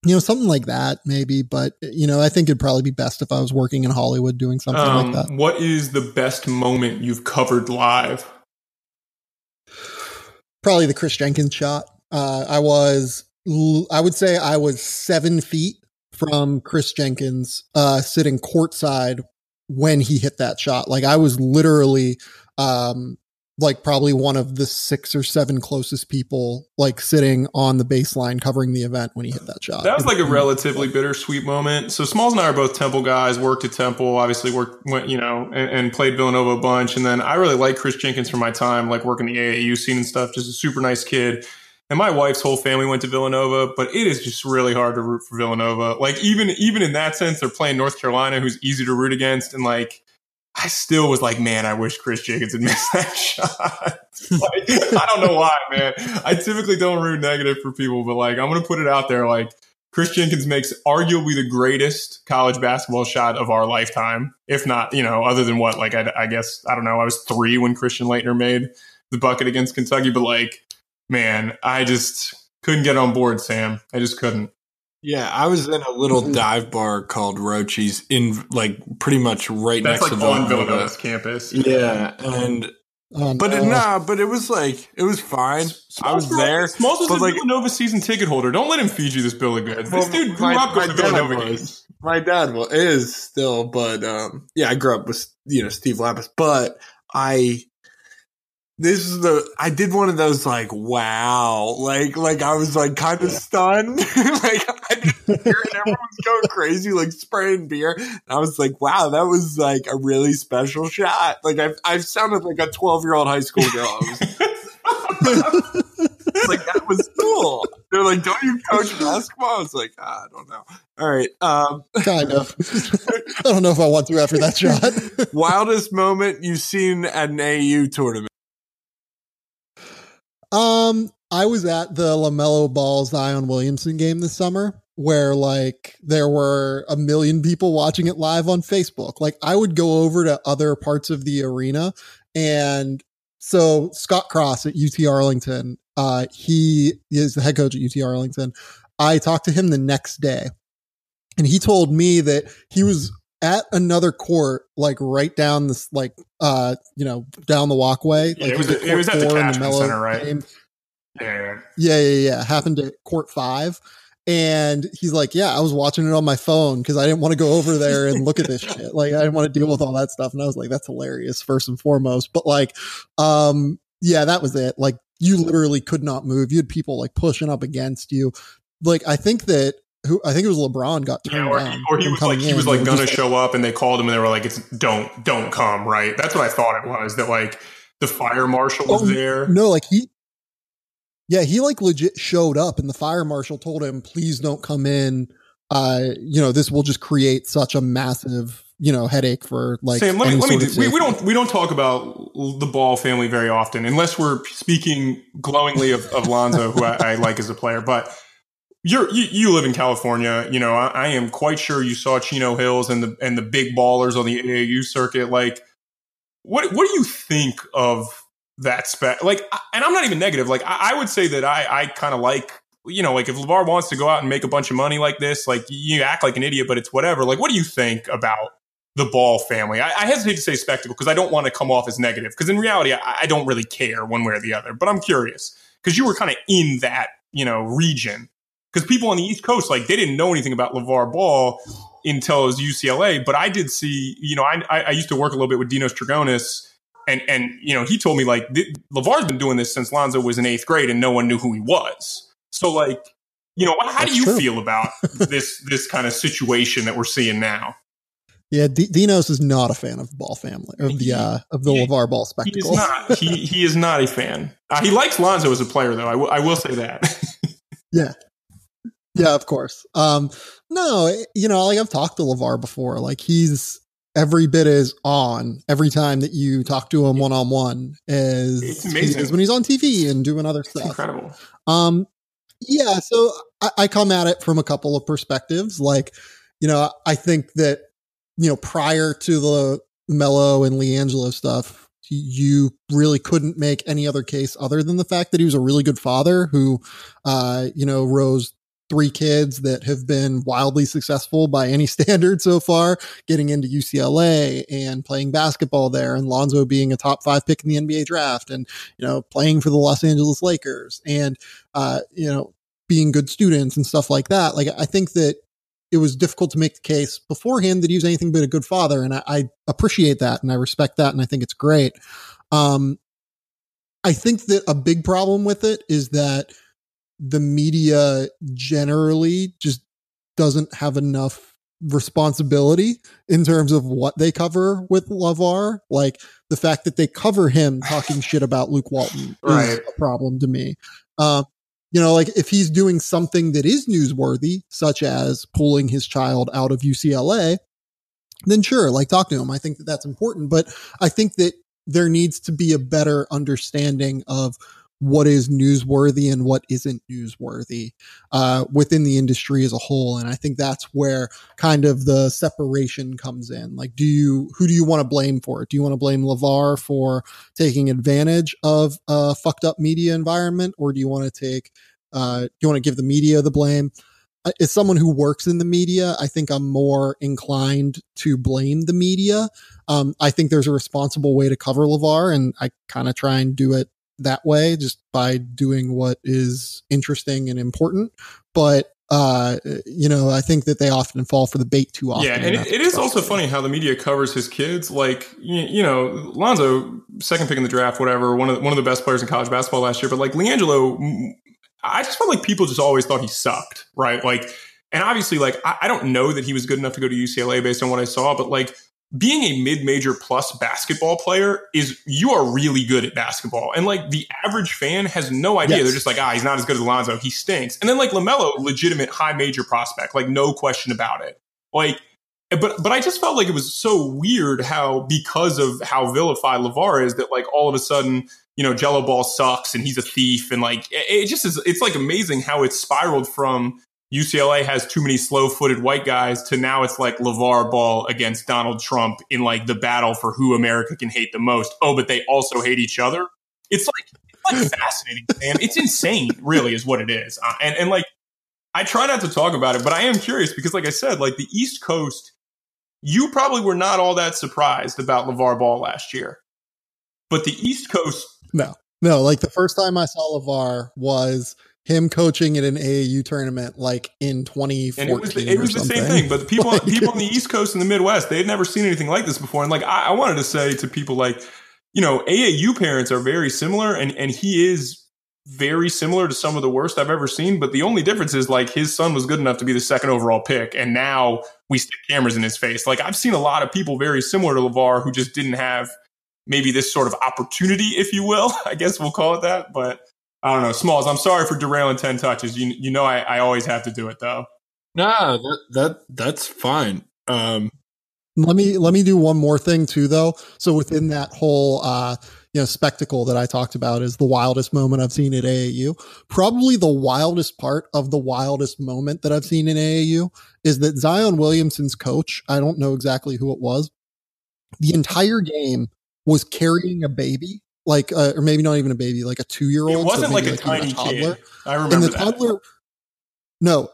you know, something like that, maybe. But you know, I think it'd probably be best if I was working in Hollywood doing something um, like that. What is the best moment you've covered live? Probably the Chris Jenkins shot. Uh, I was, I would say, I was seven feet from Chris Jenkins, uh, sitting courtside when he hit that shot. Like I was literally, um, like probably one of the six or seven closest people like sitting on the baseline covering the event when he hit that shot. That was like a relatively bittersweet moment. So Smalls and I are both Temple guys, worked at Temple, obviously worked, went, you know, and, and played Villanova a bunch. And then I really like Chris Jenkins from my time, like working the AAU scene and stuff, just a super nice kid. And my wife's whole family went to Villanova, but it is just really hard to root for Villanova. Like even, even in that sense, they're playing North Carolina, who's easy to root against. And like, I still was like, man, I wish Chris Jenkins had missed that shot. like, I don't know why, man. I typically don't root negative for people, but like, I'm to put it out there. Like, Chris Jenkins makes arguably the greatest college basketball shot of our lifetime, if not, you know, other than what, like, I, I guess, I don't know, I was three when Christian Laettner made the bucket against Kentucky, but like, man, I just couldn't get on board, Sam. I just couldn't. Yeah, I was in a little Mm-hmm. dive bar called Rochi's in like pretty much right That's next like to on Villanova. Villanova's campus. Yeah, and Um, but it, uh, nah, but it was like it was fine. I was there, Smalls was but a like Villanova season ticket holder. Don't let him feed you this bill of goods. Well, this dude grew my- up going my dad Villanova games. my dad well is still, but um, yeah, I grew up with you know Steve Lappas, but I this is the I did one of those like wow, like like I was like kind of stunned, like I didn't hear it. Everyone was going crazy, like spraying beer. And I was like, wow, that was like a really special shot. Like I've I've sounded like a twelve year old high school girl. I was like that was cool. They're like, don't you coach basketball? I was like, ah, I don't know. All right. Um, kind of. I don't know if I want to after that shot. wildest moment you've seen at an AU tournament? Um, I was at the LaMelo Ball Zion Williamson game this summer where like there were a million people watching it live on Facebook. Like I would go over to other parts of the arena and so Scott Cross at UT Arlington, uh, he is the head coach at UT Arlington. I talked to him the next day and he told me that he was at another court, like right down this, like, uh, you know, down the walkway. Yeah, like it was it was at the four in Cashman Melo Center, right? game. Yeah. Yeah, yeah, yeah. Happened at court five. And he's like, Yeah, I was watching it on my phone because I didn't want to go over there and look at this shit. Like, I didn't want to deal with all that stuff. And I was like, That's hilarious, first and foremost. But like, um, yeah, that was it. Like, you literally could not move. You had people like pushing up against you. Like, I think that who I think it was LeBron got Yeah, turned or, down. or he was like he in. was like gonna show up, and they called him, and they were like, "It's don't don't come." Right? That's what I thought it was. That like the fire marshal was Oh, there. No, like he, yeah, he like legit showed up, and the fire marshal told him, "Please don't come in. Uh, you know, this will just create such a massive, you know, headache for like." Sam, let me let me. Do, we, we don't we don't talk about the Ball family very often, unless we're speaking glowingly of, of Lonzo, who I, I like as a player. But you're you, you live in California. You know, I, I am quite sure you saw Chino Hills and the and the big ballers on the AAU circuit. Like, what what do you think of that spec? Like, and I'm not even negative. Like, I, I would say that I I kind of like. You know, like if LaVar wants to go out and make a bunch of money like this, like you act like an idiot, but it's whatever. Like, what do you think about the Ball family. I, I hesitate to say spectacle because I don't want to come off as negative. Because in reality, I, I don't really care one way or the other. But I'm curious because you were kind of in that you know region. Because people on the East Coast, like they didn't know anything about LaVar Ball until it was UCLA. But I did see, you know, I, I, used to work a little bit with Dinos Trigonis. And, and you know he told me like th- LaVar's been doing this since Lonzo was in eighth grade and no one knew who he was. So like you know how That's do you true. feel about this this kind of situation that we're seeing now? Yeah, D- Dinos is not a fan of the Ball family of the uh of the He- LaVar Ball He is spectacle. not. He he is not a fan. Uh, he likes Lonzo as a player, though. I will- I will say that. Yeah, of course. Um, no, you know, like I've talked to LaVar before. Like he's every bit as on every time that you talk to him one on one as It's amazing. is when he's on TV and doing other It's stuff. incredible. Um, yeah, so I, I come at it from a couple of perspectives. Like, you know, I think that you know prior to the Melo and LiAngelo stuff, you really couldn't make any other case other than the fact that he was a really good father who, uh, you know, rose three kids that have been wildly successful by any standard so far, getting into UCLA and playing basketball there, and Lonzo being a top five pick in the NBA draft, and you know, playing for the Los Angeles Lakers, and uh, you know, being good students and stuff like that. Like, I think that it was difficult to make the case beforehand that he was anything but a good father, and I, I appreciate that and I respect that, and I think it's great. Um, I think that a big problem with it is that the media generally just doesn't have enough responsibility in terms of what they cover with LaVar. Like the fact that they cover him talking shit about Luke Walton right. is a problem to me. Uh, you know, like if he's doing something that is newsworthy, such as pulling his child out of UCLA, then sure, like talk to him. I think that that's important. But I think that there needs to be a better understanding of what is newsworthy and what isn't newsworthy uh, within the industry as a whole. And I think that's where kind of the separation comes in. Like, do you who do you want to blame for it? Do you want to blame LaVar for taking advantage of a fucked up media environment, or do you want to take uh, do you want to give the media the blame? Uh, as someone who works in the media, I think I'm more inclined to blame the media. Um, I think there's a responsible way to cover LaVar, and I kind of try and do it that way just by doing what is interesting and important. But uh, you know, I think that they often fall for the bait too often. Yeah, and, and it is also funny how the media covers his kids. Like, you, you, know, Lonzo, second pick in the draft, whatever, one of the, one of the best players in college basketball last year. But like LiAngelo, I just felt like people just always thought he sucked, right? Like, and obviously, like I, I don't know that he was good enough to go to UCLA based on what I saw, but like being a mid-major plus basketball player is you are really good at basketball. And like the average fan has no idea. Yes. They're just like, ah, he's not as good as Alonzo. He stinks. And then like LaMelo, legitimate high major prospect, like no question about it. Like, but but I just felt like it was so weird how because of how vilified LaVar is that like all of a sudden, you know, Gelo Ball sucks and he's a thief and like it, it just is it's like amazing how it spiraled from UCLA has too many slow footed white guys to now it's like LaVar Ball against Donald Trump in like the battle for who America can hate the most. Oh, but they also hate each other. It's like, it's like fascinating, man. It's insane, really, is what it is. Uh, and, and like, I try not to talk about it, but I am curious because, like I said, like the East Coast, you probably were not all that surprised about LaVar Ball last year. But the East Coast. No, no. Like the first time I saw LaVar was him coaching at an AAU tournament like in 2014. And it was the, it was the same thing, but people like, people on the East Coast and the Midwest, they had never seen anything like this before. And like I, I, wanted to say to people like, you know, AAU parents are very similar and and he is very similar to some of the worst I've ever seen, but the only difference is like his son was good enough to be the second overall pick and now we stick cameras in his face. Like I've seen a lot of people very similar to LaVar who just didn't have maybe this sort of opportunity, if you will. I guess we'll call it that, but I don't know. Smalls, I'm sorry for derailing 10 touches. You, you know, I, I always have to do it though. Nah, that, that, that's fine. Um, let me, let me do one more thing too, though. So within that whole, uh, you know, spectacle that I talked about is the wildest moment I've seen at AAU. Probably the wildest part of the wildest moment that I've seen in AAU is that Zion Williamson's coach, I don't know exactly who it was, the entire game was carrying a baby like uh, or maybe not even a baby, like a two year old. It wasn't so like a like tiny a toddler. Kid. I remember and the that. toddler. No,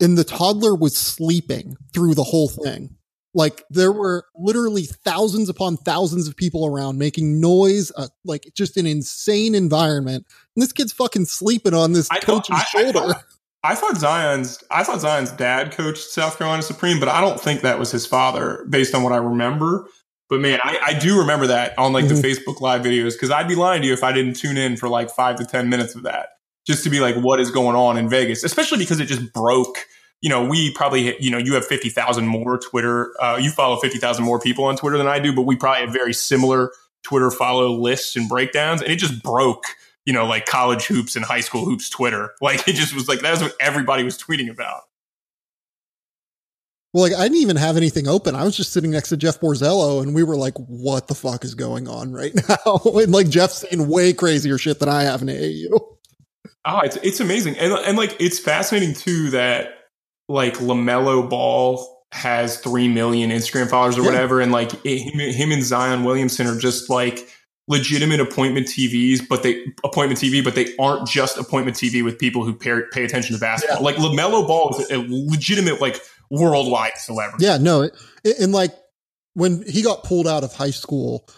and the toddler was sleeping through the whole thing. Like there were literally thousands upon thousands of people around making noise, uh, like just an insane environment. And this kid's fucking sleeping on this I coach's I, shoulder. I thought, I thought Zion's I thought Zion's dad coached South Carolina Supreme, but I don't think that was his father based on what I remember. But man, I, I do remember that on like mm-hmm. the Facebook live videos because I'd be lying to you if I didn't tune in for like five to 10 minutes of that just to be like, what is going on in Vegas, especially because it just broke. You know, we probably, you know, you have 50,000 more Twitter, uh, you follow 50,000 more people on Twitter than I do, but we probably have very similar Twitter follow lists and breakdowns. And it just broke, you know, like college hoops and high school hoops Twitter. Like it just was like, that was what everybody was tweeting about. Well, like I didn't even have anything open. I was just sitting next to Jeff Borzello and we were like, what the fuck is going on right now? and like Jeff's seen way crazier shit than I have in AAU. Oh, it's it's amazing. And and like it's fascinating too that like LaMelo Ball has 3 million Instagram followers or yeah. whatever and like it, him, him and Zion Williamson are just like legitimate appointment TVs, but they appointment TV, but they aren't just appointment TV with people who pay, pay attention to basketball. Yeah. Like LaMelo Ball is a legitimate like worldwide celebrity. Yeah, no, it, and like when he got pulled out of high school,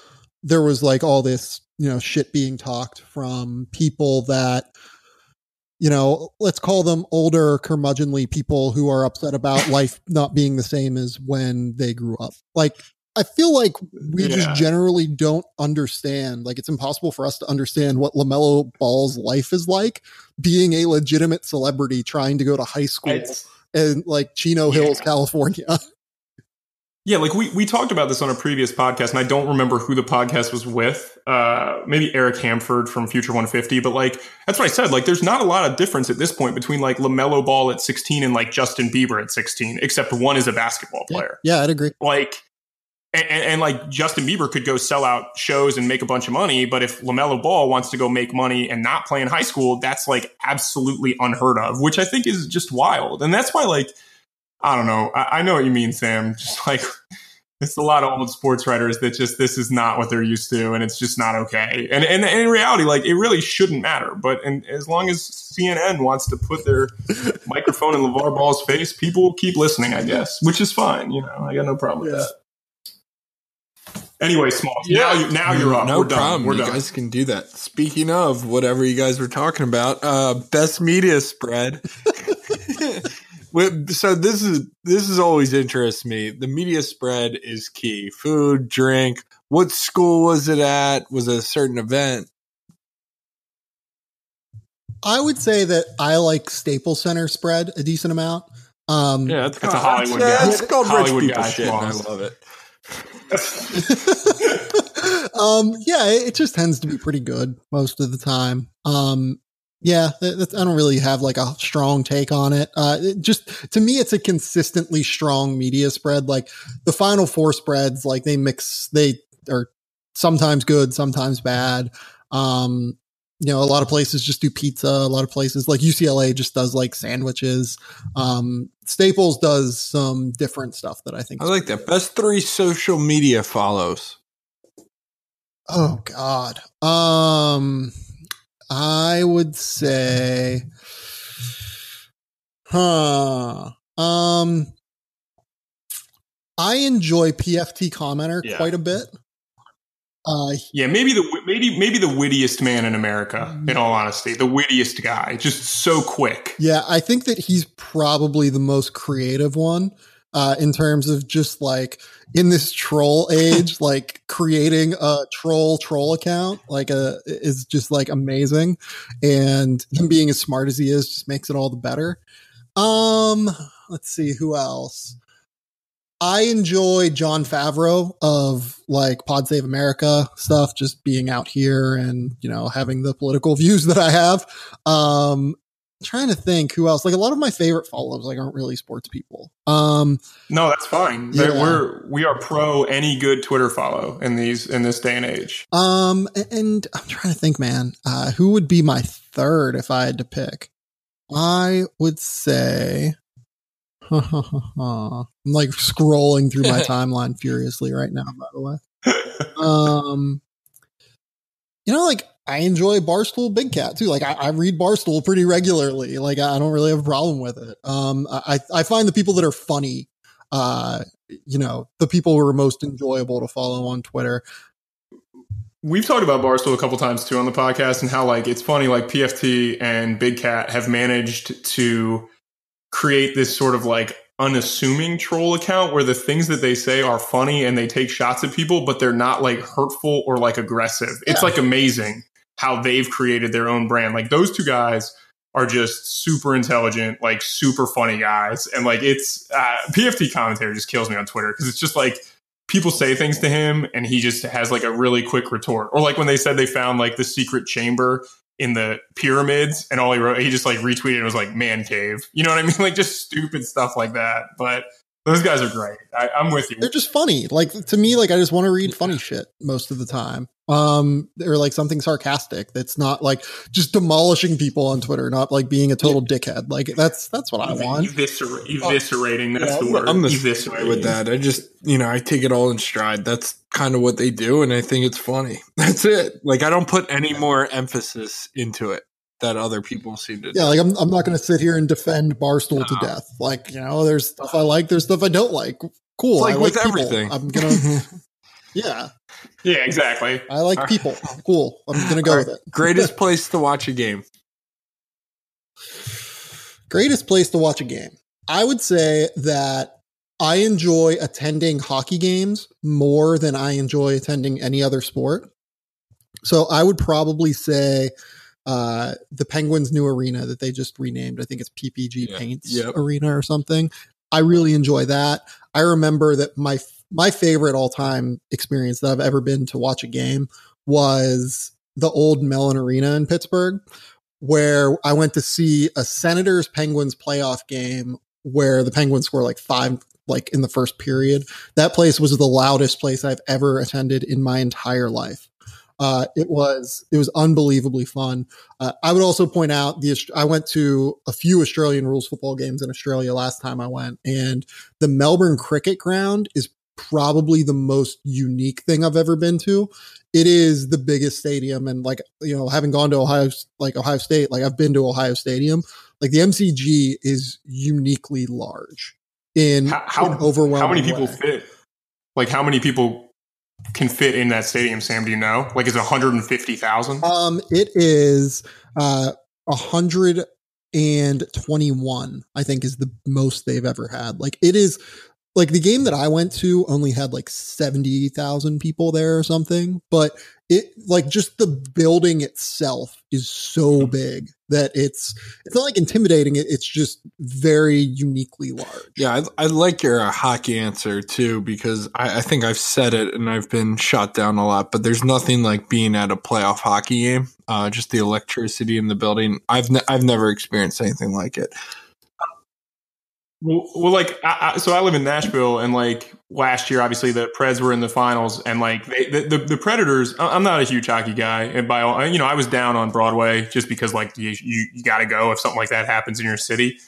there was like all this, you know, shit being talked from people that, you know, let's call them older curmudgeonly people who are upset about life not being the same as when they grew up. Like I feel like we Yeah. just generally don't understand. Like, it's impossible for us to understand what LaMelo Ball's life is like being a legitimate celebrity trying to go to high school It's- in like Chino Hills, Yeah. California. Yeah, like we, we talked about this on a previous podcast, and I don't remember who the podcast was with. Uh, maybe Eric Hamford from Future 150, but like that's what I said. Like, there's not a lot of difference at this point between like LaMelo Ball at 16 and like Justin Bieber at 16, except one is a basketball player. Yeah, I'd agree. Like, and, and, and, like Justin Bieber could go sell out shows and make a bunch of money, but if LaMelo Ball wants to go make money and not play in high school, that's like absolutely unheard of, which I think is just wild. And that's why like I don't know. I, I know what you mean, Sam. Just like it's a lot of old sports writers that just this is not what they're used to, and it's just not okay. And and, and in reality, like it really shouldn't matter. But and as long as CNN wants to put their microphone in LaVar Ball's face, people will keep listening, I guess, which is fine. You know, I got no problem with that. Anyway, small. Now you now you're up. No We're done. problem. We're you done. guys can do that. Speaking of whatever you guys were talking about, uh, best media spread. So this is this is always interests me. The media spread is key. Food, drink. What school was it at? Was it a certain event? I would say that I like Staples Center spread a decent amount. Um, Yeah, that's, That's a Hollywood That's, guy. that's called Hollywood rich people guy shit. And I love it. um, yeah, it, it just tends to be pretty good most of the time. Um, yeah, I don't really have like a strong take on it. Uh, it just to me, it's a consistently strong media spread. Like the final four spreads, like they mix, they are sometimes good, sometimes bad. Um, you know, a lot of places just do pizza. A lot of places like UCLA just does like sandwiches. Um, Staples does some different stuff that I think. I like that. Best three social media follows. Oh God. Um I would say huh. Um I enjoy PFT commenter Yeah. quite a bit. Uh Yeah, maybe the maybe maybe the wittiest man in America. In all honesty, the wittiest guy, just so quick. yeah, I think that he's probably the most creative one uh in terms of just like in this troll age like creating a troll troll account like a is just like amazing and him being as smart as he is just makes it all the better um let's see who else i enjoy jon favreau of like pod save america stuff just being out here and you know having the political views that i have um trying to think who else like a lot of my favorite follows like aren't really sports people um No, that's fine. Yeah. We're we are pro any good Twitter follow in these in this day and age. Um, and I'm trying to think, man, uh, who would be my third if I had to pick? I would say, I'm like scrolling through my timeline furiously right now, by the way. Um, you know, like I enjoy Barstool Big Cat too. Like I, I read Barstool pretty regularly. Like I don't really have a problem with it. Um, I, I find the people that are funny, uh, you know, the people who are most enjoyable to follow on Twitter. We've talked about Barstool a couple times too on the podcast and how like it's funny like PFT and Big Cat have managed to create this sort of like unassuming troll account where the things that they say are funny and they take shots at people but they're not like hurtful or like aggressive. It's like amazing how they've created their own brand. Like those two guys are just super intelligent, like super funny guys and like it's uh, PFT Commenter just kills me on Twitter because it's just like people say things to him and he just has like a really quick retort. Or like when they said they found like the secret chamber in the pyramids and all he wrote, he just like retweeted and was like man cave. You know what I mean? Like just stupid stuff like that. But those guys are great. I, I'm with you. they're just funny. Like to me, like I just want to read funny shit most of the time. Um, or like something sarcastic that's not like just demolishing people on Twitter, not like being a total dickhead. Like that's that's what I want. Eviscer- eviscerating. That's Yeah, the word. I'm the same eviscerating. with that. I just, you know, I take it all in stride. That's kind of what they do, and I think it's funny. That's it. Like I don't put any more emphasis into it that other people seem to. Yeah, like I'm I'm not going to sit here and defend Barstool to uh-huh. death. Like you know, there's stuff I like, there's stuff I don't like. Cool. It's like I with like people. everything. I'm gonna. yeah, Yeah, exactly. I like people. Cool. I'm gonna go with it. Greatest place to watch a game. greatest place to watch a game. I would say that I enjoy attending hockey games more than I enjoy attending any other sport. So I would probably say uh, the Penguins' new arena that they just renamed. I think it's PPG Yeah. Paints Yep. Arena or something. I really enjoy that. I remember that my my favorite all time experience that I've ever been to watch a game was the old Mellon Arena in Pittsburgh, where I went to see a Senators Penguins playoff game where the Penguins score like five like in the first period. That place was the loudest place I've ever attended in my entire life. Uh, it was it was unbelievably fun. Uh, I would also point out the I went to a few Australian rules football games in Australia last time I went, and the Melbourne Cricket Ground is probably the most unique thing I've ever been to. It is the biggest stadium, and like you know, having gone to Ohio, like Ohio State, like I've been to Ohio Stadium. Like the MCG is uniquely large in, How, how, in overwhelming. how many people way. fit? Like, how many people can fit in that stadium, Sam? Do you know? Like, is it 150,000? Um, it is uh a hundred and twenty-one. I think is the most they've ever had. Like it is. Like the game that I went to only had like seventy thousand people there or something, but it like just the building itself is so big that it's it's not like intimidating. It it's just very uniquely large. Yeah, I, I like your uh, hockey answer too because I, I think I've said it and I've been shot down a lot. But there's nothing like being at a playoff hockey game. Uh, just the electricity in the building. I've ne- I've never experienced anything like it. Well, well like, I, I, so I live in Nashville, and like last year, obviously the Preds were in the finals, and like they, the, the the Predators. I'm not a huge hockey guy, and by all, you know, I was down on Broadway just because like you you, you got to go if something like that happens in your city.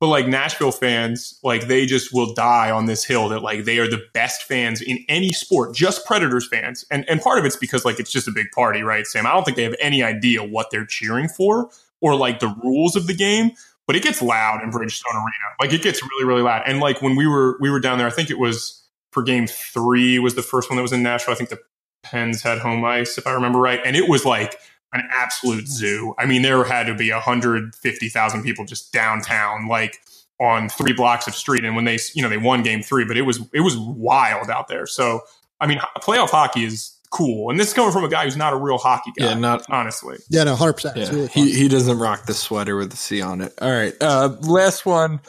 But like Nashville fans, like they just will die on this hill that like they are the best fans in any sport, just Predators fans. And and part of it's because like it's just a big party, right, Sam? I don't think they have any idea what they're cheering for or like the rules of the game but it gets loud in Bridgestone Arena. Like it gets really, really loud. And like when we were we were down there, I think it was for game three was the first one that was in Nashville. I think the Pens had home ice, if I remember right. And it was like an absolute zoo. I mean, there had to be 150,000 people just downtown, like on three blocks of street. And when they, you know, they won game three, but it was it was wild out there. So I mean, playoff hockey is cool. And this is coming from a guy who's not a real hockey guy. Yeah, not honestly. Yeah, no, hundred percent. Yeah, really fun. he he doesn't rock the sweater with the C on it. All right, uh, last one,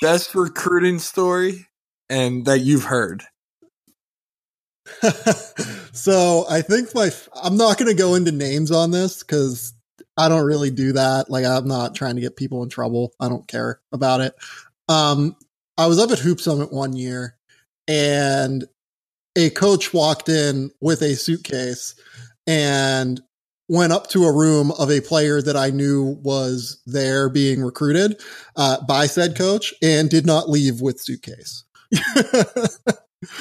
best recruiting story, and that you've heard. so I think my I'm not going to go into names on this because I don't really do that. Like I'm not trying to get people in trouble. I don't care about it. Um, I was up at Hoop Summit one year, and a coach walked in with a suitcase and went up to a room of a player that I knew was there being recruited uh, by said coach and did not leave with suitcase.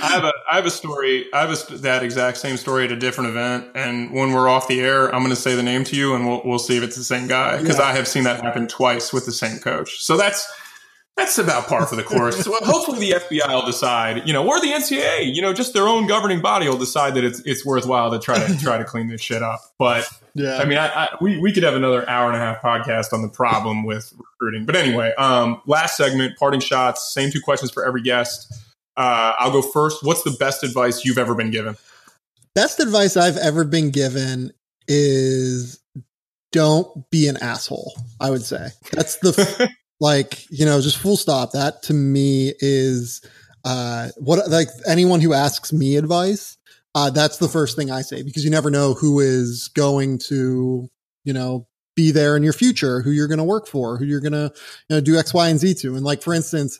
I have a I have a story. I have a, that exact same story at a different event, and when we're off the air, I'm going to say the name to you, and we'll we'll see if it's the same guy because Yeah. I have seen that happen twice with the same coach. So that's that's about par for the course. so hopefully, the FBI will decide, you know, or the NCAA, you know, just their own governing body will decide that it's it's worthwhile to try to try to clean this shit up. But yeah. I mean, I, I, we we could have another hour and a half podcast on the problem with recruiting. But anyway, um, last segment, parting shots. Same two questions for every guest. Uh, I'll go first. What's the best advice you've ever been given? best advice I've ever been given is don't be an asshole. I would say that's the like you know just full stop. That to me is uh what like anyone who asks me advice. Uh, that's the first thing I say because you never know who is going to you know be there in your future, who you're going to work for, who you're going to you know do X, Y, and Z to. And like for instance,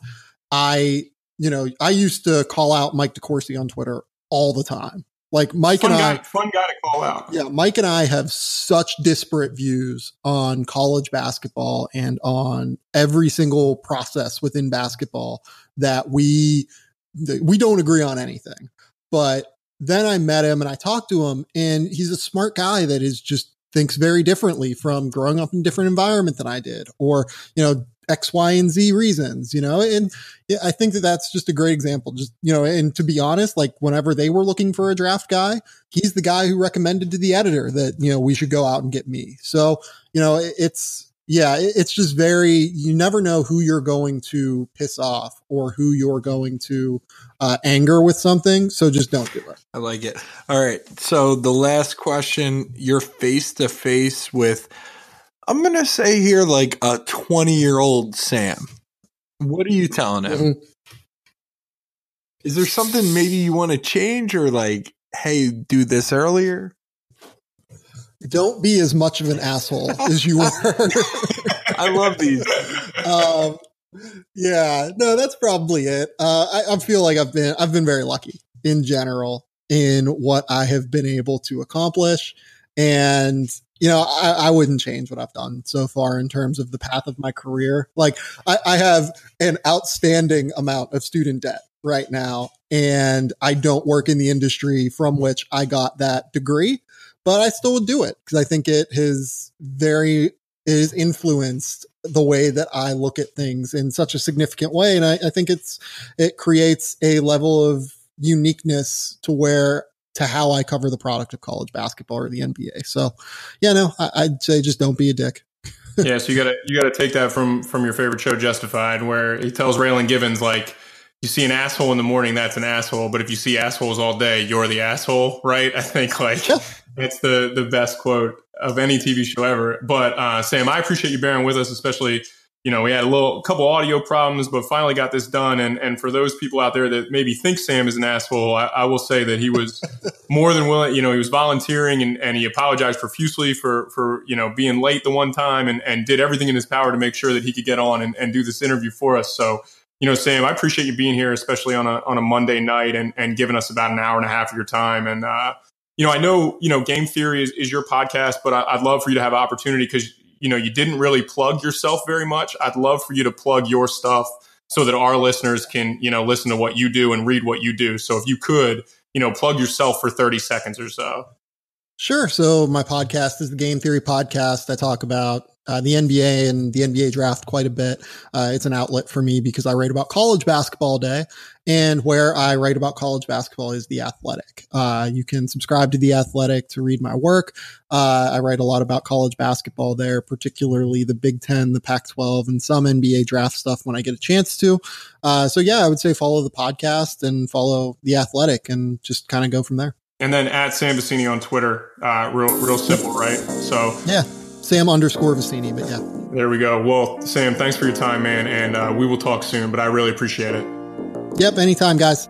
I you know I used to call out Mike DeCourcy on Twitter all the time. Like Mike Fun and guy, I, fun guy to call out. yeah, Mike and I have such disparate views on college basketball and on every single process within basketball that we that we don't agree on anything. But then I met him and I talked to him and he's a smart guy that is just thinks very differently from growing up in a different environment than I did or, you know, X, Y, and Z reasons, you know, and I think that that's just a great example. Just, you know, and to be honest, like whenever they were looking for a draft guy, he's the guy who recommended to the editor that, you know, we should go out and get me. So, you know, it's, yeah, it's just very, you never know who you're going to piss off or who you're going to uh, anger with something. So just don't do it. I like it. All right. So the last question you're face to face with, I'm going to say here, like a 20 year old Sam. What are you telling him? Mm-hmm. Is there something maybe you want to change or like, hey, do this earlier? Don't be as much of an asshole as you were. I love these. Um, yeah, no, that's probably it. Uh, I, I feel like I've been I've been very lucky in general in what I have been able to accomplish, and you know, I, I, wouldn't change what I've done so far in terms of the path of my career. Like, I, I, have an outstanding amount of student debt right now, and I don't work in the industry from which I got that degree but I still would do it because I think it has very is influenced the way that I look at things in such a significant way, and I, I think it's it creates a level of uniqueness to where to how I cover the product of college basketball or the NBA. So, yeah, no, I, would say just don't be a dick. yeah, so you gotta you gotta take that from from your favorite show, Justified, where he tells Raylan Givens like you see an asshole in the morning, that's an asshole. But if you see assholes all day, you're the asshole, right? I think like it's the the best quote of any TV show ever. But uh, Sam, I appreciate you bearing with us, especially you know we had a little couple audio problems, but finally got this done. And and for those people out there that maybe think Sam is an asshole, I, I will say that he was more than willing. You know, he was volunteering and, and he apologized profusely for for you know being late the one time and and did everything in his power to make sure that he could get on and, and do this interview for us. So you know, Sam, I appreciate you being here, especially on a on a Monday night and and giving us about an hour and a half of your time. And uh, you know, I know you know Game Theory is, is your podcast, but I, would love for you to have opportunity because you know you didn't really plug yourself very much. I'd love for you to plug your stuff so that our listeners can you know listen to what you do and read what you do. So if you could, you know, plug yourself for thirty seconds or so. Sure. So my podcast is the Game Theory Podcast. I talk about uh, the NBA and the NBA draft quite a bit. Uh, it's an outlet for me because I write about college basketball day, and where I write about college basketball is the Athletic. Uh, you can subscribe to the Athletic to read my work. Uh, I write a lot about college basketball there, particularly the Big Ten, the Pac-12, and some NBA draft stuff when I get a chance to. Uh, so yeah, I would say follow the podcast and follow the Athletic, and just kind of go from there. And then at Sam Vecenie on Twitter, uh, real real simple, right? So yeah. Sam underscore Vecenie, but yeah. There we go. Well, Sam, thanks for your time, man, and uh, we will talk soon. But I really appreciate it. Yep, anytime, guys.